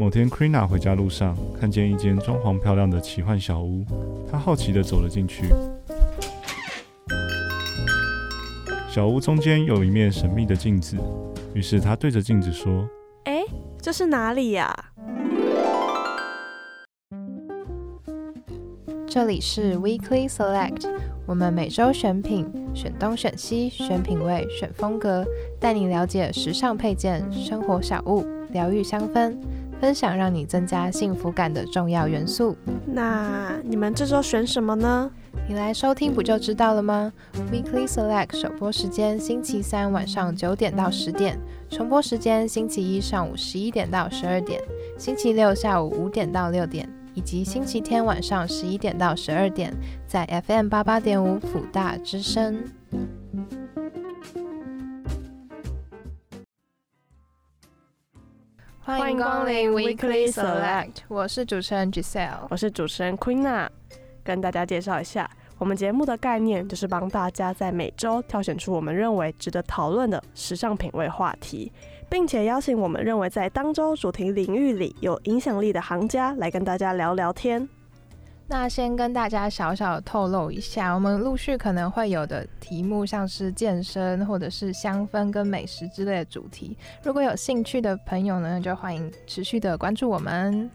某天，Krina 回家路上看见一间装潢漂亮的奇幻小屋，她好奇地走了进去。小屋中间有一面神秘的镜子，于是她对着镜子说：“哎，这是哪里呀？”这里是 Weekly Select，我们每周选品，选东选西，选品味，选风格，带你了解时尚配件、生活小物、疗愈香氛。分享让你增加幸福感的重要元素。那你们这周选什么呢？你来收听不就知道了吗？Weekly Select 首播时间星期三晚上九点到十点，重播时间星期一上午十一点到十二点，星期六下午五点到六点，以及星期天晚上十一点到十二点，在 FM 八八点五辅大之声。欢迎光临 Weekly Select，我是主持人 Giselle，我是主持人 Queena，跟大家介绍一下，我们节目的概念就是帮大家在每周挑选出我们认为值得讨论的时尚品味话题，并且邀请我们认为在当周主题领域里有影响力的行家来跟大家聊聊天。那先跟大家小小透露一下，我们陆续可能会有的题目，像是健身或者是香氛跟美食之类的主题。如果有兴趣的朋友呢，就欢迎持续的关注我们。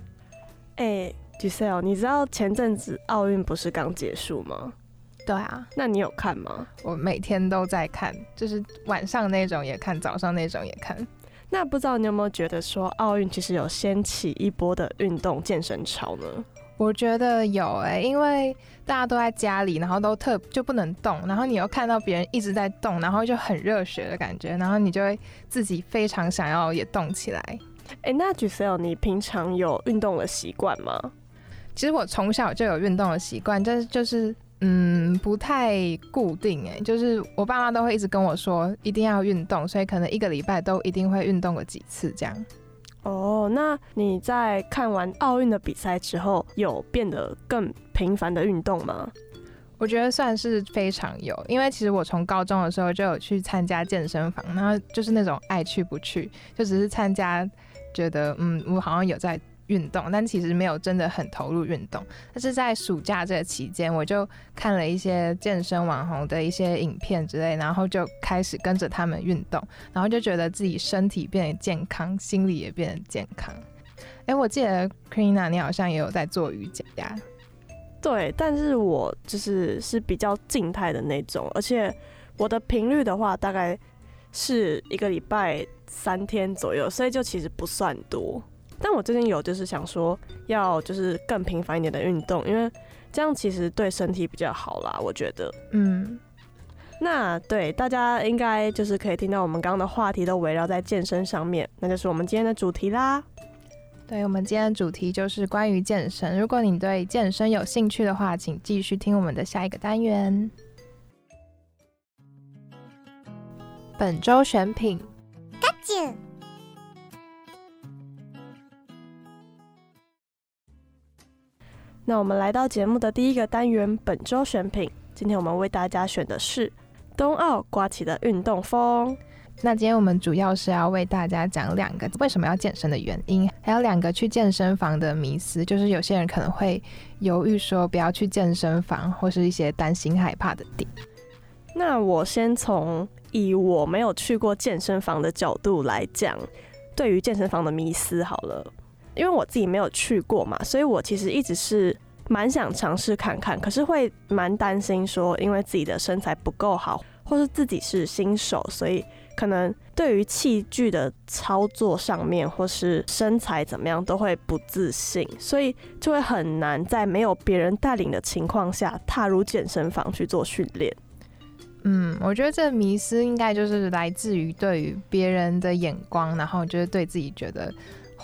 哎，Giselle，你知道前阵子奥运不是刚结束吗？对啊，那你有看吗？我每天都在看，就是晚上那种也看，早上那种也看。那不知道你有没有觉得说，奥运其实有掀起一波的运动健身潮呢？我觉得有哎，因为大家都在家里，然后都特就不能动，然后你又看到别人一直在动，然后就很热血的感觉，然后你就会自己非常想要也动起来。哎，那 Giselle，你平常有运动的习惯吗？其实我从小就有运动的习惯，但是就是嗯不太固定哎，就是我爸妈都会一直跟我说一定要运动，所以可能一个礼拜都一定会运动个几次这样。哦，那你在看完奥运的比赛之后，有变得更频繁的运动吗？我觉得算是非常有，因为其实我从高中的时候就有去参加健身房，然后就是那种爱去不去，就只是参加，觉得嗯，我好像有在。运动，但其实没有真的很投入运动。但是在暑假这个期间，我就看了一些健身网红的一些影片之类，然后就开始跟着他们运动，然后就觉得自己身体变得健康，心理也变得健康。哎，我记得 Krina 你好像也有在做瑜伽。对，但是我就是是比较静态的那种，而且我的频率的话，大概是一个礼拜三天左右，所以就其实不算多。但我最近有就是想说要就是更频繁一点的运动，因为这样其实对身体比较好啦。我觉得，嗯，那对大家应该就是可以听到我们刚刚的话题都围绕在健身上面，那就是我们今天的主题啦。对，我们今天的主题就是关于健身。如果你对健身有兴趣的话，请继续听我们的下一个单元。本周选品。那我们来到节目的第一个单元，本周选品。今天我们为大家选的是冬奥刮起的运动风。那今天我们主要是要为大家讲两个为什么要健身的原因，还有两个去健身房的迷思，就是有些人可能会犹豫说不要去健身房，或是一些担心害怕的点。那我先从以我没有去过健身房的角度来讲，对于健身房的迷思好了。因为我自己没有去过嘛，所以我其实一直是蛮想尝试看看，可是会蛮担心说，因为自己的身材不够好，或是自己是新手，所以可能对于器具的操作上面，或是身材怎么样，都会不自信，所以就会很难在没有别人带领的情况下踏入健身房去做训练。嗯，我觉得这迷思应该就是来自于对于别人的眼光，然后就是对自己觉得。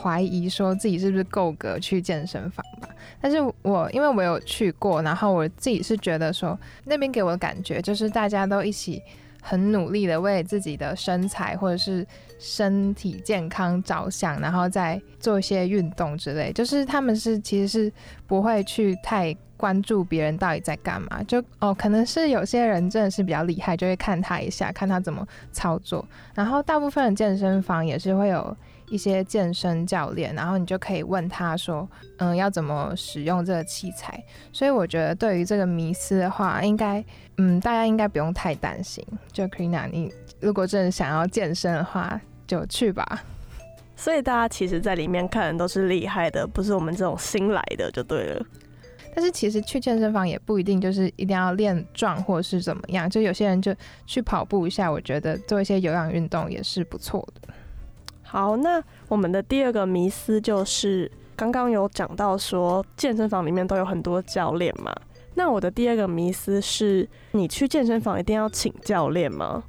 怀疑说自己是不是够格去健身房吧，但是我因为我有去过，然后我自己是觉得说那边给我的感觉就是大家都一起很努力的为自己的身材或者是身体健康着想，然后再做一些运动之类，就是他们是其实是不会去太关注别人到底在干嘛，就哦可能是有些人真的是比较厉害，就会看他一下，看他怎么操作，然后大部分的健身房也是会有。一些健身教练，然后你就可以问他说，嗯，要怎么使用这个器材。所以我觉得对于这个迷思的话，应该，嗯，大家应该不用太担心。就 Krina，你如果真的想要健身的话，就去吧。所以大家其实，在里面看的都是厉害的，不是我们这种新来的就对了。但是其实去健身房也不一定就是一定要练壮或是怎么样，就有些人就去跑步一下，我觉得做一些有氧运动也是不错的。好，那我们的第二个迷思就是刚刚有讲到说健身房里面都有很多教练嘛。那我的第二个迷思是，你去健身房一定要请教练吗？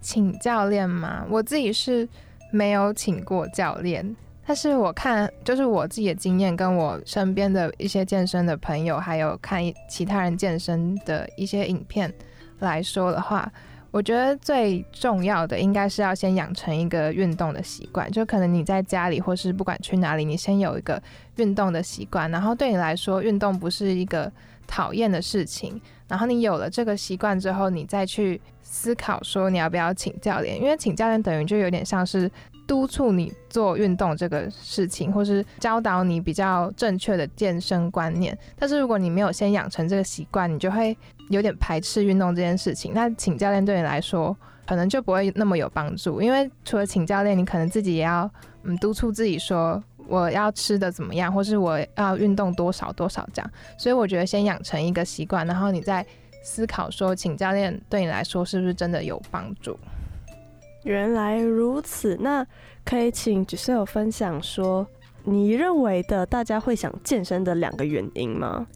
请教练吗？我自己是没有请过教练。但是我看，就是我自己的经验，跟我身边的一些健身的朋友，还有看其他人健身的一些影片来说的话，我觉得最重要的应该是要先养成一个运动的习惯。就可能你在家里，或是不管去哪里，你先有一个运动的习惯，然后对你来说，运动不是一个讨厌的事情。然后你有了这个习惯之后，你再去思考说你要不要请教练，因为请教练等于就有点像是。督促你做运动这个事情，或是教导你比较正确的健身观念。但是如果你没有先养成这个习惯，你就会有点排斥运动这件事情。那请教练对你来说，可能就不会那么有帮助。因为除了请教练，你可能自己也要嗯督促自己说我要吃的怎么样，或是我要运动多少多少这样。所以我觉得先养成一个习惯，然后你再思考说请教练对你来说是不是真的有帮助。原来如此，那可以请 Gisele 分享说，你认为的大家会想健身的两个原因吗？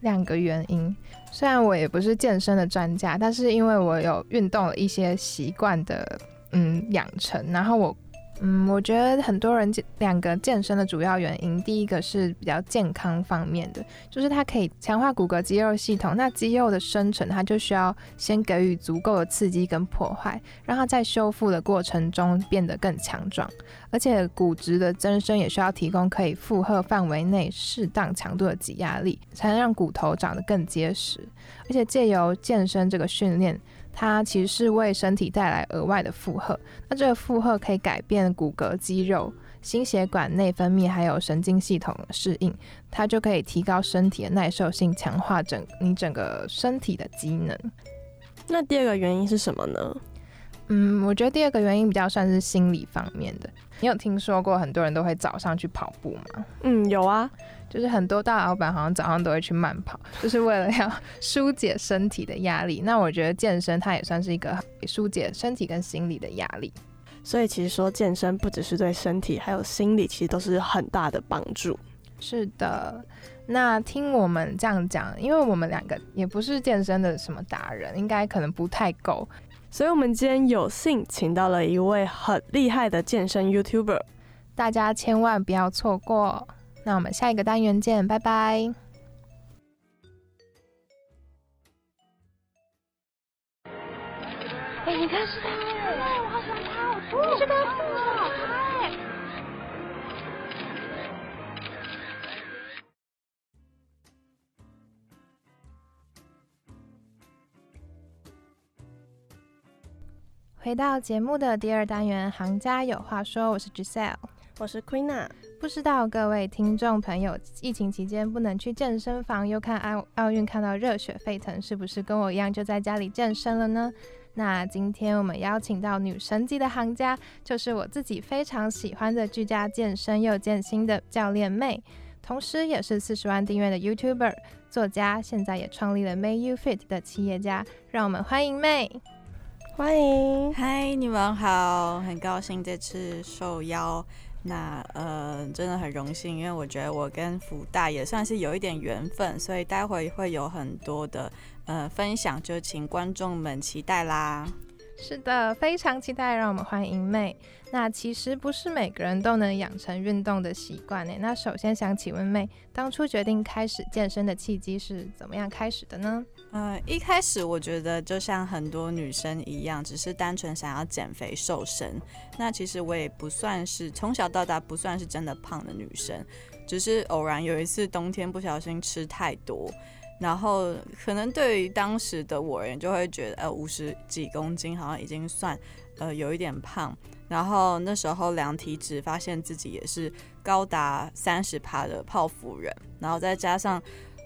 两个原因，虽然我也不是健身的专家，但是因为我有运动了一些习惯的嗯养成，然后我。嗯，我觉得很多人健两个健身的主要原因，第一个是比较健康方面的，就是它可以强化骨骼肌肉系统。那肌肉的生成，它就需要先给予足够的刺激跟破坏，让它在修复的过程中变得更强壮。而且骨质的增生也需要提供可以负荷范围内适当强度的挤压力，才能让骨头长得更结实。而且借由健身这个训练。它其实是为身体带来额外的负荷，那这个负荷可以改变骨骼、肌肉、心血管内分泌，还有神经系统适应，它就可以提高身体的耐受性，强化整你整个身体的机能。那第二个原因是什么呢？嗯，我觉得第二个原因比较算是心理方面的。你有听说过很多人都会早上去跑步吗？嗯，有啊。就是很多大老板好像早上都会去慢跑，就是为了要疏解身体的压力。那我觉得健身它也算是一个疏解身体跟心理的压力。所以其实说健身不只是对身体，还有心理，其实都是很大的帮助。是的。那听我们这样讲，因为我们两个也不是健身的什么达人，应该可能不太够。所以我们今天有幸请到了一位很厉害的健身 YouTuber，大家千万不要错过。那我们下一个单元见，拜拜。哎，你看是他，我好喜欢他，我是他，回到节目的第二单元，行家有话说，我是 Giselle，我是 Queena。不知道各位听众朋友，疫情期间不能去健身房，又看奥奥运看到热血沸腾，是不是跟我一样就在家里健身了呢？那今天我们邀请到女神级的行家，就是我自己非常喜欢的居家健身又健心的教练妹，同时也是四十万订阅的 YouTuber 作家，现在也创立了 May You Fit 的企业家，让我们欢迎妹，欢迎，嗨，你们好，很高兴这次受邀。那呃，真的很荣幸，因为我觉得我跟福大也算是有一点缘分，所以待会会有很多的呃分享，就请观众们期待啦。是的，非常期待，让我们欢迎妹。那其实不是每个人都能养成运动的习惯呢。那首先想请问妹，当初决定开始健身的契机是怎么样开始的呢？嗯，一开始我觉得就像很多女生一样，只是单纯想要减肥瘦身。那其实我也不算是从小到大不算是真的胖的女生，只是偶然有一次冬天不小心吃太多。然后可能对于当时的我而言就会觉得，呃，五十几公斤好像已经算，呃有一点胖，然后那时候量体脂，发现自己也是高达三十趴的泡芙人，然后再加上。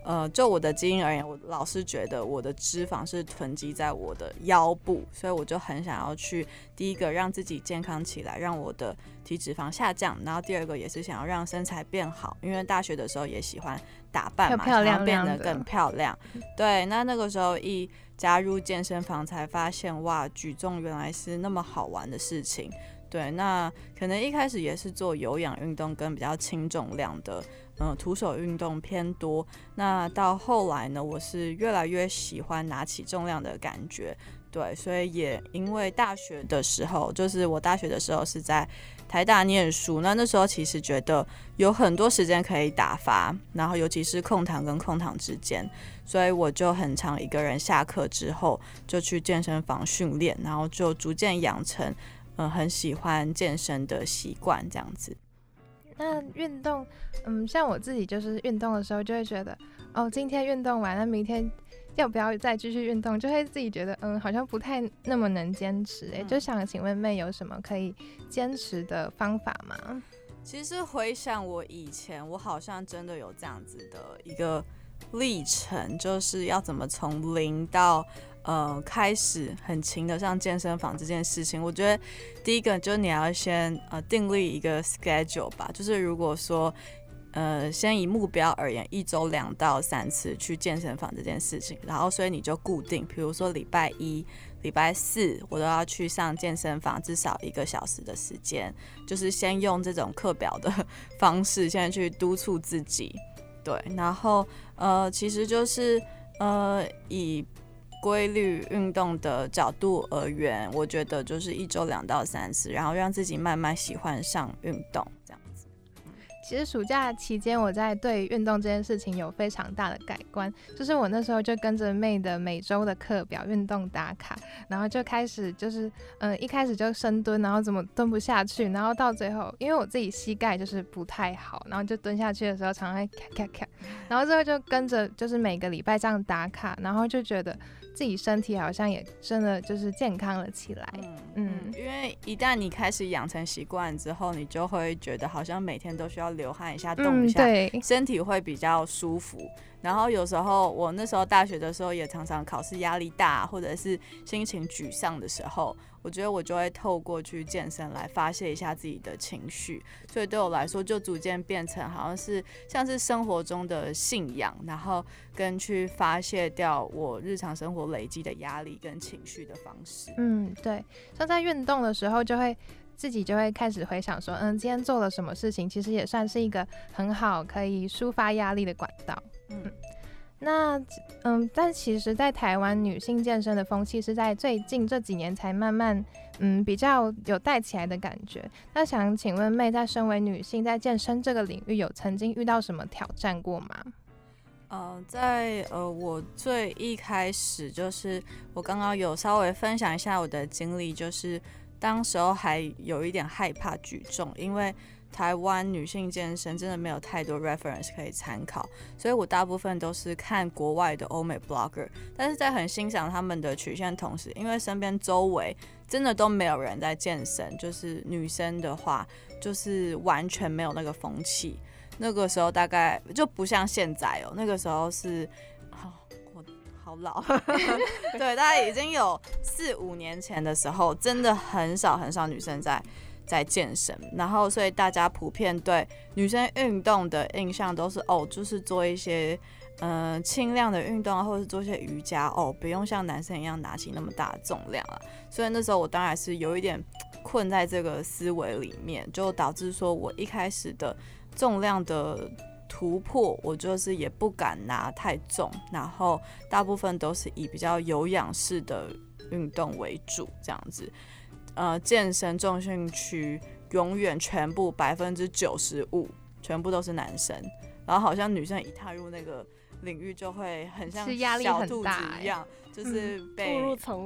呃，就我的基因而言，我老是觉得我的脂肪是囤积在我的腰部，所以我就很想要去第一个让自己健康起来，让我的体脂肪下降，然后第二个也是想要让身材变好，因为大学的时候也喜欢打扮嘛，漂漂亮想变得更漂亮。对，那那个时候一加入健身房，才发现哇，举重原来是那么好玩的事情。对，那可能一开始也是做有氧运动跟比较轻重量的，嗯、徒手运动偏多。那到后来呢，我是越来越喜欢拿起重量的感觉。对，所以也因为大学的时候，就是我大学的时候是在台大念书，那那时候其实觉得有很多时间可以打发，然后尤其是空堂跟空堂之间，所以我就很常一个人下课之后就去健身房训练，然后就逐渐养成嗯、很喜欢健身的习惯这样子。那运动，嗯，像我自己就是运动的时候就会觉得，哦，今天运动完，了明天要不要再继续运动，就会自己觉得，嗯，好像不太那么能坚持。哎、嗯就想请问妹有什么可以坚持的方法吗？其实回想我以前，我好像真的有这样子的一个历程，就是要怎么从零到呃开始很勤的上健身房这件事情。我觉得第一个就是你要先呃订立一个 schedule 吧，就是如果说呃先以目标而言，一周两到三次去健身房这件事情，然后所以你就固定，比如说礼拜一。礼拜四我都要去上健身房，至少一个小时的时间，就是先用这种课表的 方式，现在去督促自己，对，然后呃，其实就是呃以规律运动的角度而言，我觉得就是一周两到三次，然后让自己慢慢喜欢上运动，其实暑假期间，我在对运动这件事情有非常大的改观。就是我那时候就跟着妹的每周的课表运动打卡，然后就开始就是，嗯、一开始就深蹲，然后怎么蹲不下去，然后到最后，因为我自己膝盖就是不太好，然后就蹲下去的时候常常会咔咔咔，然后最后就跟着就是每个礼拜这样打卡，然后就觉得自己身体好像也真的就是健康了起来。嗯，因为一旦你开始养成习惯之后，你就会觉得好像每天都需要流汗一下、动一嗯，下，对，身体会比较舒服。然后有时候我那时候大学的时候也常常考试压力大，或者是心情沮丧的时候，我觉得我就会透过去健身来发泄一下自己的情绪。所以对我来说，就逐渐变成好像是像是生活中的信仰，然后跟去发泄掉我日常生活累积的压力跟情绪的方式。嗯，对，像在运动的时候，就会自己就会开始回想说，嗯，今天做了什么事情，其实也算是一个很好可以抒发压力的管道。嗯那嗯，但其实，在台湾女性健身的风气是在最近这几年才慢慢嗯比较有带起来的感觉。那想请问妹，在身为女性在健身这个领域，有曾经遇到什么挑战过吗？呃，在呃，我最一开始就是我刚刚有稍微分享一下我的经历，就是当时候还有一点害怕举重，因为台湾女性健身真的没有太多 reference 可以参考，所以我大部分都是看国外的欧美 blogger，但是在很欣赏他们的曲线同时，因为身边周围真的都没有人在健身，就是女生的话，就是完全没有那个风气。那个时候大概就不像现在哦，那个时候是，好老，对，大概已经有四五年前的时候，真的很少很少女生在在健身，然后所以大家普遍对女生运动的印象都是哦，就是做一些嗯、轻量的运动，或者是做一些瑜伽哦，不用像男生一样拿起那么大的重量啊。所以那时候我当然是有一点困在这个思维里面，就导致说我一开始的重量的突破，我就是也不敢拿太重，然后大部分都是以比较有氧式的运动为主，这样子。呃，健身重训区永远全部百分之九十五全部都是男生，然后好像女生一踏入那个领域就会很像小兔子一样，就是被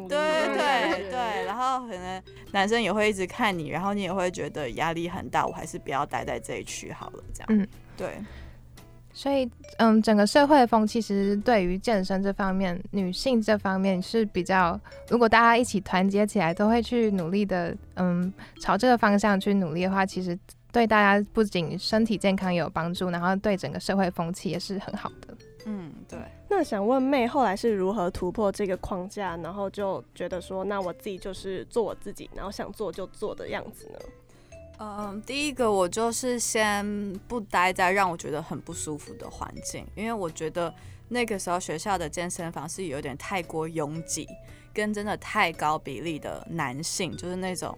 对对对，然后可能男生也会一直看你，然后你也会觉得压力很大，我还是不要待在这一区好了，这样。嗯，对，所以，嗯，整个社会的风气其实对于健身这方面，女性这方面是比较，如果大家一起团结起来，都会去努力的，嗯，朝这个方向去努力的话，其实对大家不仅身体健康有帮助，然后对整个社会风气也是很好的。嗯，对。那想问妹后来是如何突破这个框架，然后就觉得说，那我自己就是做我自己，然后想做就做的样子呢？嗯，第一个我就是先不待在让我觉得很不舒服的环境，因为我觉得那个时候学校的健身房是有点太过拥挤，跟真的太高比例的男性，就是那种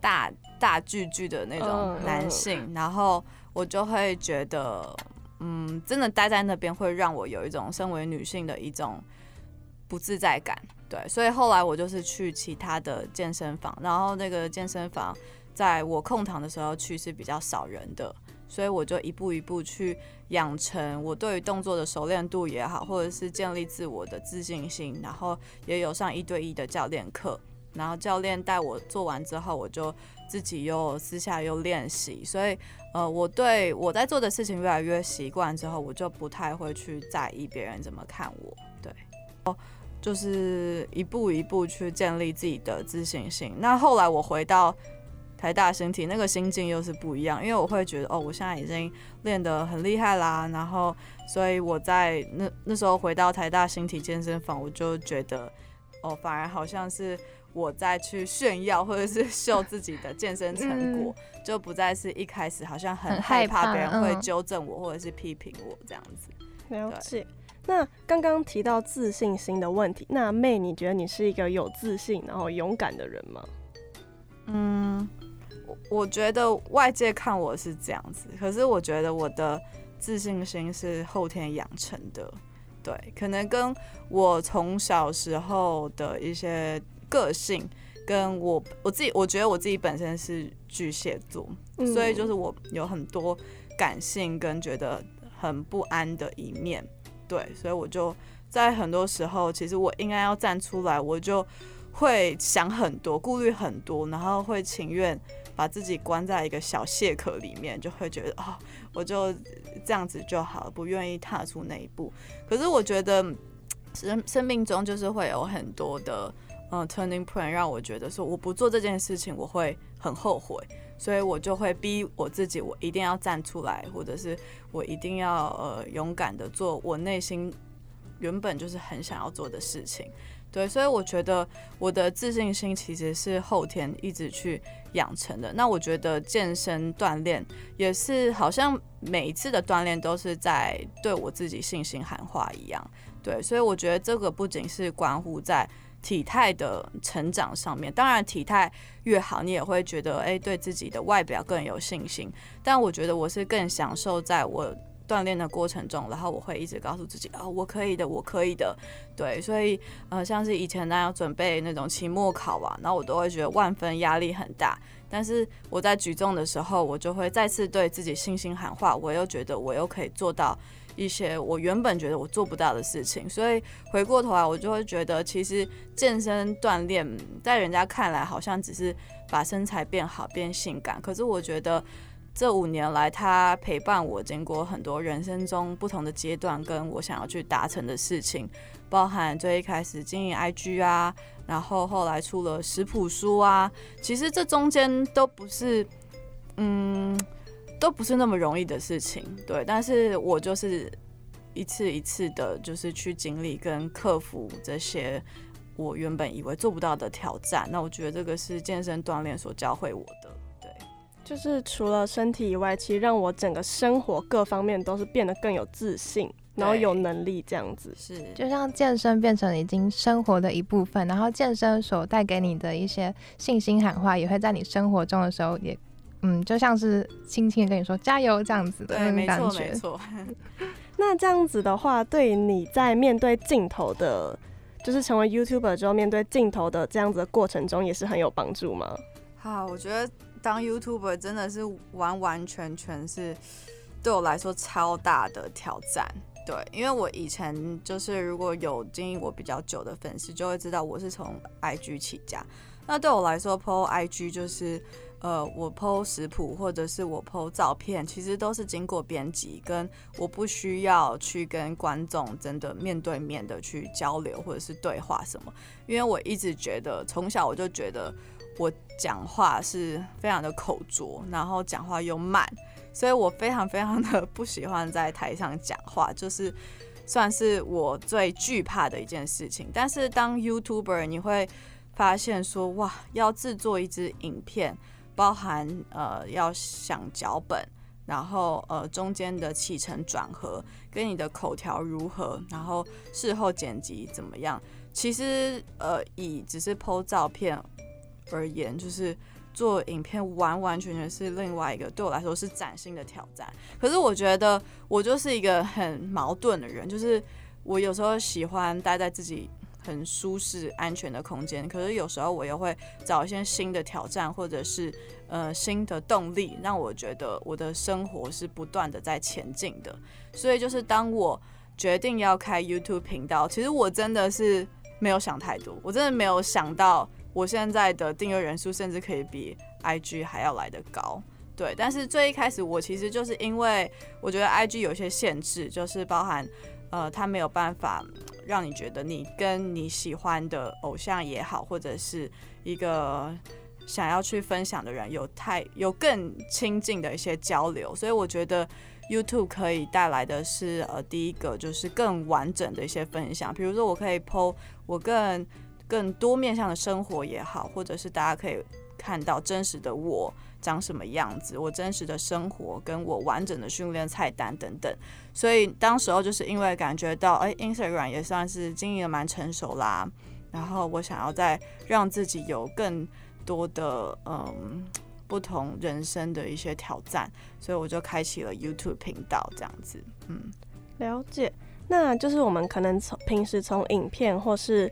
大大巨巨的那种男性，然后我就会觉得，嗯，真的待在那边会让我有一种身为女性的一种不自在感。对，所以后来我就是去其他的健身房，然后那个健身房。在我空堂的时候去是比较少人的，所以我就一步一步去养成我对于动作的熟练度也好，或者是建立自我的自信心，然后也有上一对一的教练课，然后教练带我做完之后，我就自己又私下又练习，所以呃，我对我在做的事情越来越习惯之后，我就不太会去在意别人怎么看我，对，哦，就是一步一步去建立自己的自信心。那后来我回到。台大身体那个心境又是不一样，因为我会觉得哦，我现在已经练得很厉害啦，然后所以我在那那时候回到台大身体健身房，我就觉得哦，反而好像是我在去炫耀或者是秀自己的健身成果，就不再是一开始好像很害怕别人会纠正我或者是批评我这样子。了解。那刚刚提到自信心的问题，那妹，你觉得你是一个有自信然后勇敢的人吗？嗯。我觉得外界看我是这样子，可是我觉得我的自信心是后天养成的，对，可能跟我从小时候的一些个性，跟我我自己，我觉得我自己本身是巨蟹座，所以就是我有很多感性跟觉得很不安的一面，对，所以我就在很多时候，其实我应该要站出来，我就会想很多，顾虑很多，然后会情愿。把自己关在一个小蟹壳里面，就会觉得哦，我就这样子就好，不愿意踏出那一步。可是我觉得生生命中就是会有很多的嗯 turning point，让我觉得说我不做这件事情我会很后悔，所以我就会逼我自己，我一定要站出来，或者是我一定要呃勇敢的做我内心原本就是很想要做的事情。对，所以我觉得我的自信心其实是后天一直去养成的。那我觉得健身锻炼也是，好像每一次的锻炼都是在对我自己信心喊话一样。对，所以我觉得这个不仅是关乎在体态的成长上面，当然体态越好，你也会觉得哎，对自己的外表更有信心。但我觉得我是更享受在我。锻炼的过程中，然后我会一直告诉自己啊，我可以的，我可以的，对，所以呃，像是以前那样准备那种期末考啊，然后我都会觉得万分压力很大。但是我在举重的时候，我就会再次对自己信心喊话，我又觉得我又可以做到一些我原本觉得我做不到的事情。所以回过头来，我就会觉得，其实健身锻炼在人家看来好像只是把身材变好、变性感，可是我觉得。这五年来，他陪伴我经过很多人生中不同的阶段，跟我想要去达成的事情，包含最一开始经营 IG 啊，然后后来出了食谱书啊，其实这中间都不是，嗯，都不是那么容易的事情，对。但是我就是一次一次的，就是去经历跟克服这些我原本以为做不到的挑战。那我觉得这个是健身锻炼所教会我的。就是除了身体以外，其实让我整个生活各方面都是变得更有自信，然后有能力这样子。是，就像健身变成已经生活的一部分，然后健身所带给你的一些信心喊话，也会在你生活中的时候，也嗯，就像是轻轻的跟你说加油这样子的那种感觉。没错，那这样子的话，对你在面对镜头的，就是成为 YouTuber 之后面对镜头的这样子的过程中，也是很有帮助吗？好，我觉得。当 YouTuber 真的是完完全全是对我来说超大的挑战，对，因为我以前就是如果有经营我比较久的粉丝就会知道我是从 IG 起家，那对我来说 PO IG 就是呃，我 PO 食谱或者是我 PO 照片，其实都是经过编辑，跟我不需要去跟观众真的面对面的去交流或者是对话什么，因为我一直觉得从小我就觉得我讲话是非常的口拙，然后讲话又慢，所以我非常非常的不喜欢在台上讲话，就是算是我最惧怕的一件事情。但是当 YouTuber，你会发现说，哇，要制作一支影片。包含呃要想脚本，然后呃中间的起承转合，跟你的口条如何，然后事后剪辑怎么样？其实呃以只是 PO 照片而言，就是做影片完完全全是另外一个对我来说是崭新的挑战。可是我觉得我就是一个很矛盾的人，就是我有时候喜欢待在自己。很舒适、安全的空间，可是有时候我又会找一些新的挑战，或者是呃新的动力，让我觉得我的生活是不断的在前进的。所以就是当我决定要开 YouTube 频道，其实我真的是没有想太多，我真的没有想到我现在的订阅人数甚至可以比 IG 还要来得高。对，但是最一开始我其实就是因为我觉得 IG 有一些限制，就是包含呃它没有办法。让你觉得你跟你喜欢的偶像也好，或者是一个想要去分享的人有太有更亲近的一些交流，所以我觉得 YouTube 可以带来的是呃第一个就是更完整的一些分享，比如说我可以 PO 我更更多面向的生活也好，或者是大家可以看到真实的我。长什么样子？我真实的生活，跟我完整的训练菜单等等。所以当时候就是因为感觉到，哎，Instagram 也算是经营的蛮成熟啦。然后我想要再让自己有更多的嗯不同人生的一些挑战，所以我就开启了 YouTube 频道这样子。嗯，了解。那就是我们可能从平时从影片或是。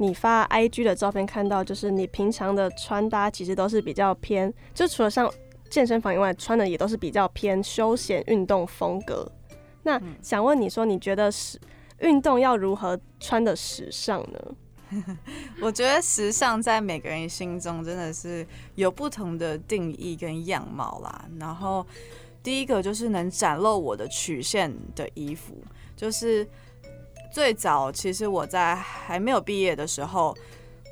你发 IG 的照片看到，就是你平常的穿搭其实都是比较偏，就除了像健身房以外，穿的也都是比较偏休闲运动风格。那想问你说，你觉得时运动要如何穿的时尚呢？我觉得时尚在每个人心中真的是有不同的定义跟样貌啦。然后第一个就是能展露我的曲线的衣服，就是。最早其实我在还没有毕业的时候，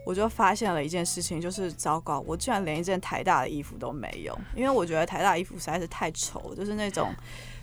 我就发现了一件事情，就是糟糕，我居然连一件台大的衣服都没有。因为我觉得台大衣服实在是太丑，就是那种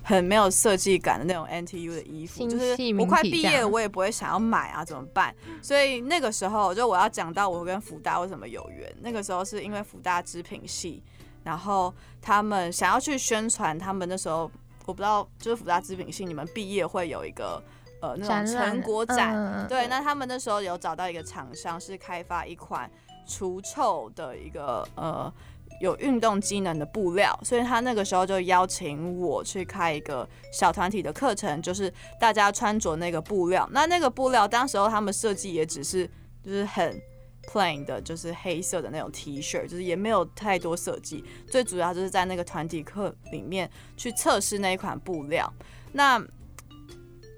很没有设计感的那种 NTU 的衣服，就是我快毕业了，我也不会想要买啊，怎么办？所以那个时候，就我要讲到我跟福大为什么有缘。那个时候是因为福大织品系，然后他们想要去宣传他们那时候，我不知道，就是福大织品系，你们毕业会有一个。呃，那种成果展，对，那他们那时候有找到一个厂商，是开发一款除臭的一个呃有运动机能的布料，所以他那个时候就邀请我去开一个小团体的课程，就是大家穿着那个布料。那那个布料，当时候他们设计也只是就是很 plain 的，就是黑色的那种 T 恤，就是也没有太多设计。最主要就是在那个团体课里面去测试那一款布料。那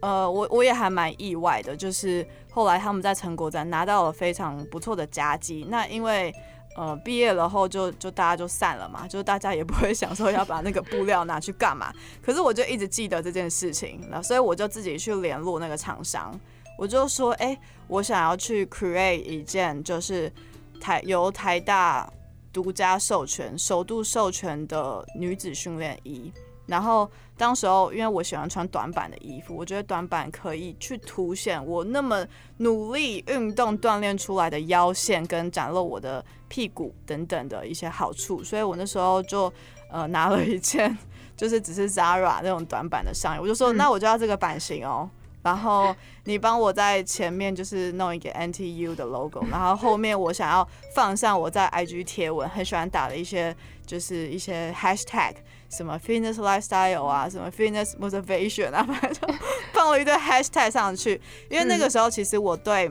呃，我我也还蛮意外的，就是后来他们在成果展拿到了非常不错的佳绩。那因为呃毕业了后就就大家就散了嘛，就大家也不会想说要把那个布料拿去干嘛。可是我就一直记得这件事情，那所以我就自己去联络那个厂商，我就说，哎，我想要去 create 一件就是台由台大独家授权、首度授权的女子训练衣。然后，当时候因为我喜欢穿短版的衣服，我觉得短版可以去凸显我那么努力运动锻炼出来的腰线，跟展露我的屁股等等的一些好处，所以我那时候就呃拿了一件，就是只是 Zara 那种短版的上衣，我就说那我就要这个版型哦。然后你帮我在前面就是弄一个 NTU 的 logo，然后后面我想要放上我在 IG 贴文很喜欢打的一些就是一些 hashtag。什么 fitness lifestyle 啊，什么 fitness motivation 啊，反正就放了一堆 hashtag 上去。因为那个时候其实我对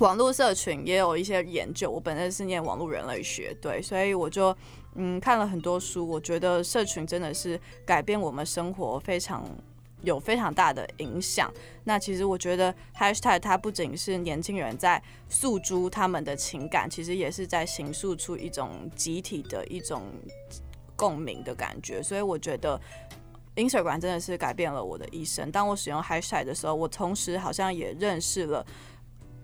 网络社群也有一些研究，我本身是念网络人类学，对，所以我就嗯看了很多书。我觉得社群真的是改变我们生活非常有非常大的影响。那其实我觉得 hashtag 它不仅是年轻人在诉诸他们的情感，其实也是在形塑出一种集体的一种共鸣的感觉。所以我觉得 Instagram 真的是改变了我的一生。当我使用 hashtag 的时候，我同时好像也认识了。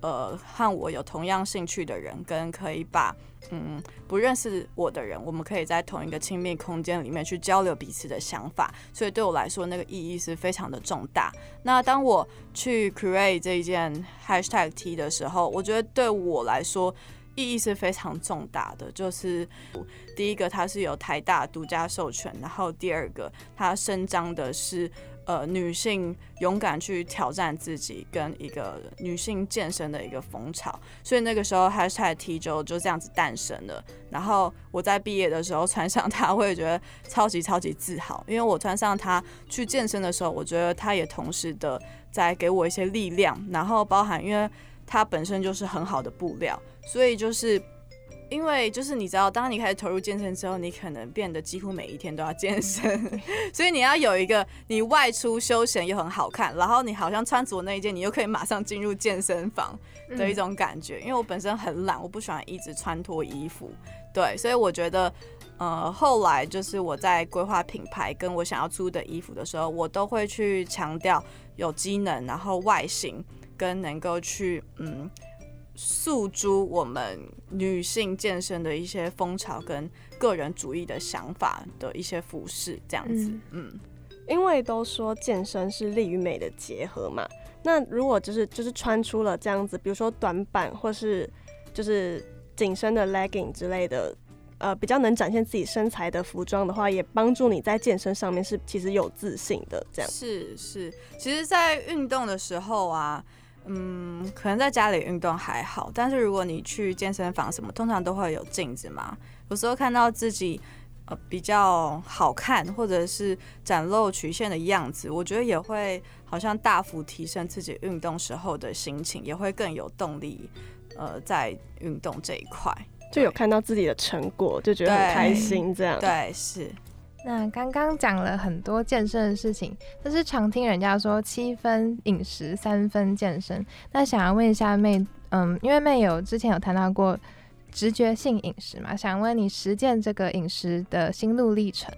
呃，和我有同样兴趣的人，跟可以把嗯不认识我的人，我们可以在同一个亲密空间里面去交流彼此的想法，所以对我来说，那个意义是非常的重大。那当我去 create 这一件 hashtag T 的时候，我觉得对我来说意义是非常重大的。就是第一个，它是由台大独家授权，然后第二个，它伸张的是。呃，女性勇敢去挑战自己，跟一个女性健身的一个风潮，所以那个时候 Hashtag T 就就这样子诞生了。然后我在毕业的时候穿上它，我也觉得超级超级自豪，因为我穿上它去健身的时候，我觉得它也同时的在给我一些力量，然后包含因为它本身就是很好的布料，所以就是。因为就是你知道，当你开始投入健身之后，你可能变得几乎每一天都要健身，所以你要有一个你外出休闲又很好看，然后你好像穿着那一件，你又可以马上进入健身房的一种感觉。因为我本身很懒，我不喜欢一直穿脱衣服，对，所以我觉得，呃，后来就是我在规划品牌跟我想要出的衣服的时候，我都会去强调有机能，然后外形跟能够去嗯。诉诸我们女性健身的一些风潮跟个人主义的想法的一些服饰，这样子，嗯，因为都说健身是力与美的结合嘛，那如果就是就是穿出了这样子，比如说短版或是就是紧身的 legging 之类的，呃，比较能展现自己身材的服装的话，也帮助你在健身上面是其实有自信的，这样。是是，其实，在运动的时候啊。嗯，可能在家里运动还好，但是如果你去健身房什么，通常都会有镜子嘛。有时候看到自己呃比较好看，或者是展露曲线的样子，我觉得也会好像大幅提升自己运动时候的心情，也会更有动力。呃，在运动这一块，就有看到自己的成果，就觉得很开心。这样对是。那刚刚讲了很多健身的事情，但是常听人家说七分饮食，三分健身。那想要问一下妹，嗯，因为妹有之前有谈到过直觉性饮食嘛，想问你实践这个饮食的心路历程。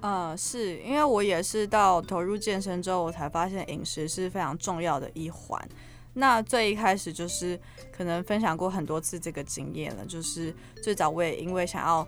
呃，是因为我也是到投入健身之后，我才发现饮食是非常重要的一环。那最一开始就是可能分享过很多次这个经验了，就是最早我也因为想要。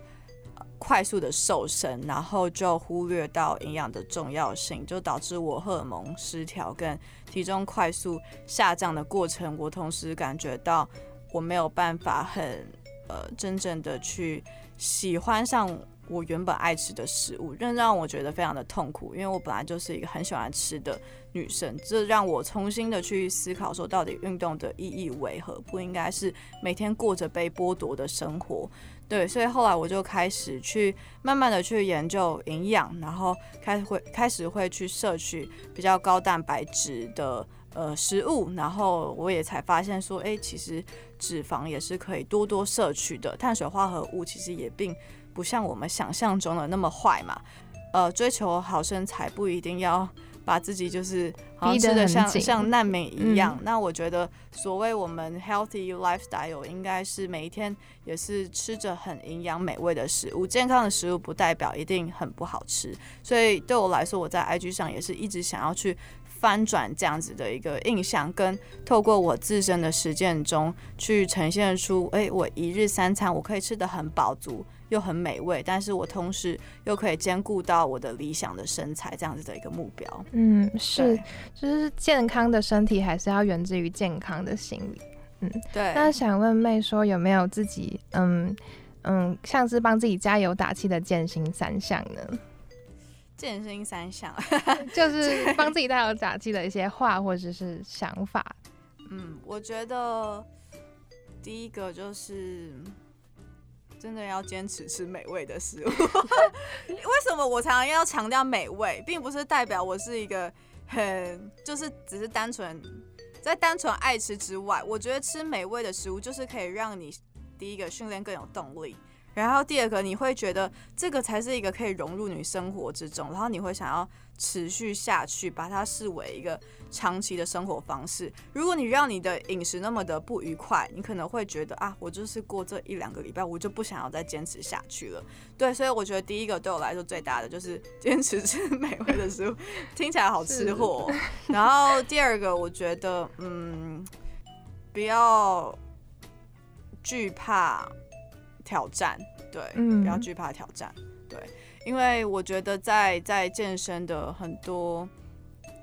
快速的瘦身，然后就忽略到营养的重要性，就导致我荷尔蒙失调跟体重快速下降的过程。我同时感觉到我没有办法很呃真正的去喜欢上我原本爱吃的食物，这让我觉得非常的痛苦。因为我本来就是一个很喜欢吃的女生，这让我重新的去思考说，到底运动的意义为何？不应该是每天过着被剥夺的生活。对，所以后来我就开始去慢慢的去研究营养，然后开始会开始会去摄取比较高蛋白质的呃食物，然后我也才发现说，哎，其实脂肪也是可以多多摄取的，碳水化合物其实也并不像我们想象中的那么坏嘛，呃，追求好身材不一定要。把自己就是好像吃的像像难民一样，那我觉得所谓我们 healthy lifestyle 应该是每一天也是吃着很营养美味的食物，健康的食物不代表一定很不好吃。所以对我来说，我在 IG 上也是一直想要去翻转这样子的一个印象，跟透过我自身的实践中去呈现出，哎，我一日三餐我可以吃的很饱足。又很美味，但是我同时又可以兼顾到我的理想的身材，这样子的一个目标。嗯，是，就是健康的身体还是要源自于健康的心理。嗯，对。那想问妹说，有没有自己嗯嗯，像是帮自己加油打气的健身三项呢？健身三项，就是帮自己加油打气的一些话或者是想法。嗯，我觉得第一个就是。真的要坚持吃美味的食物。为什么我常常要强调美味，并不是代表我是一个很就是只是单纯在单纯爱吃之外，我觉得吃美味的食物就是可以让你第一个训练更有动力，然后第二个，你会觉得这个才是一个可以融入你生活之中，然后你会想要持续下去，把它视为一个长期的生活方式。如果你让你的饮食那么的不愉快，你可能会觉得啊，我就是过这一两个礼拜，我就不想要再坚持下去了。对，所以我觉得第一个对我来说最大的就是 坚持吃美味的食物，听起来好吃货哦。然后第二个，我觉得嗯，不要惧怕挑战，对，嗯不要惧怕挑战，对，因为我觉得在在健身的很多，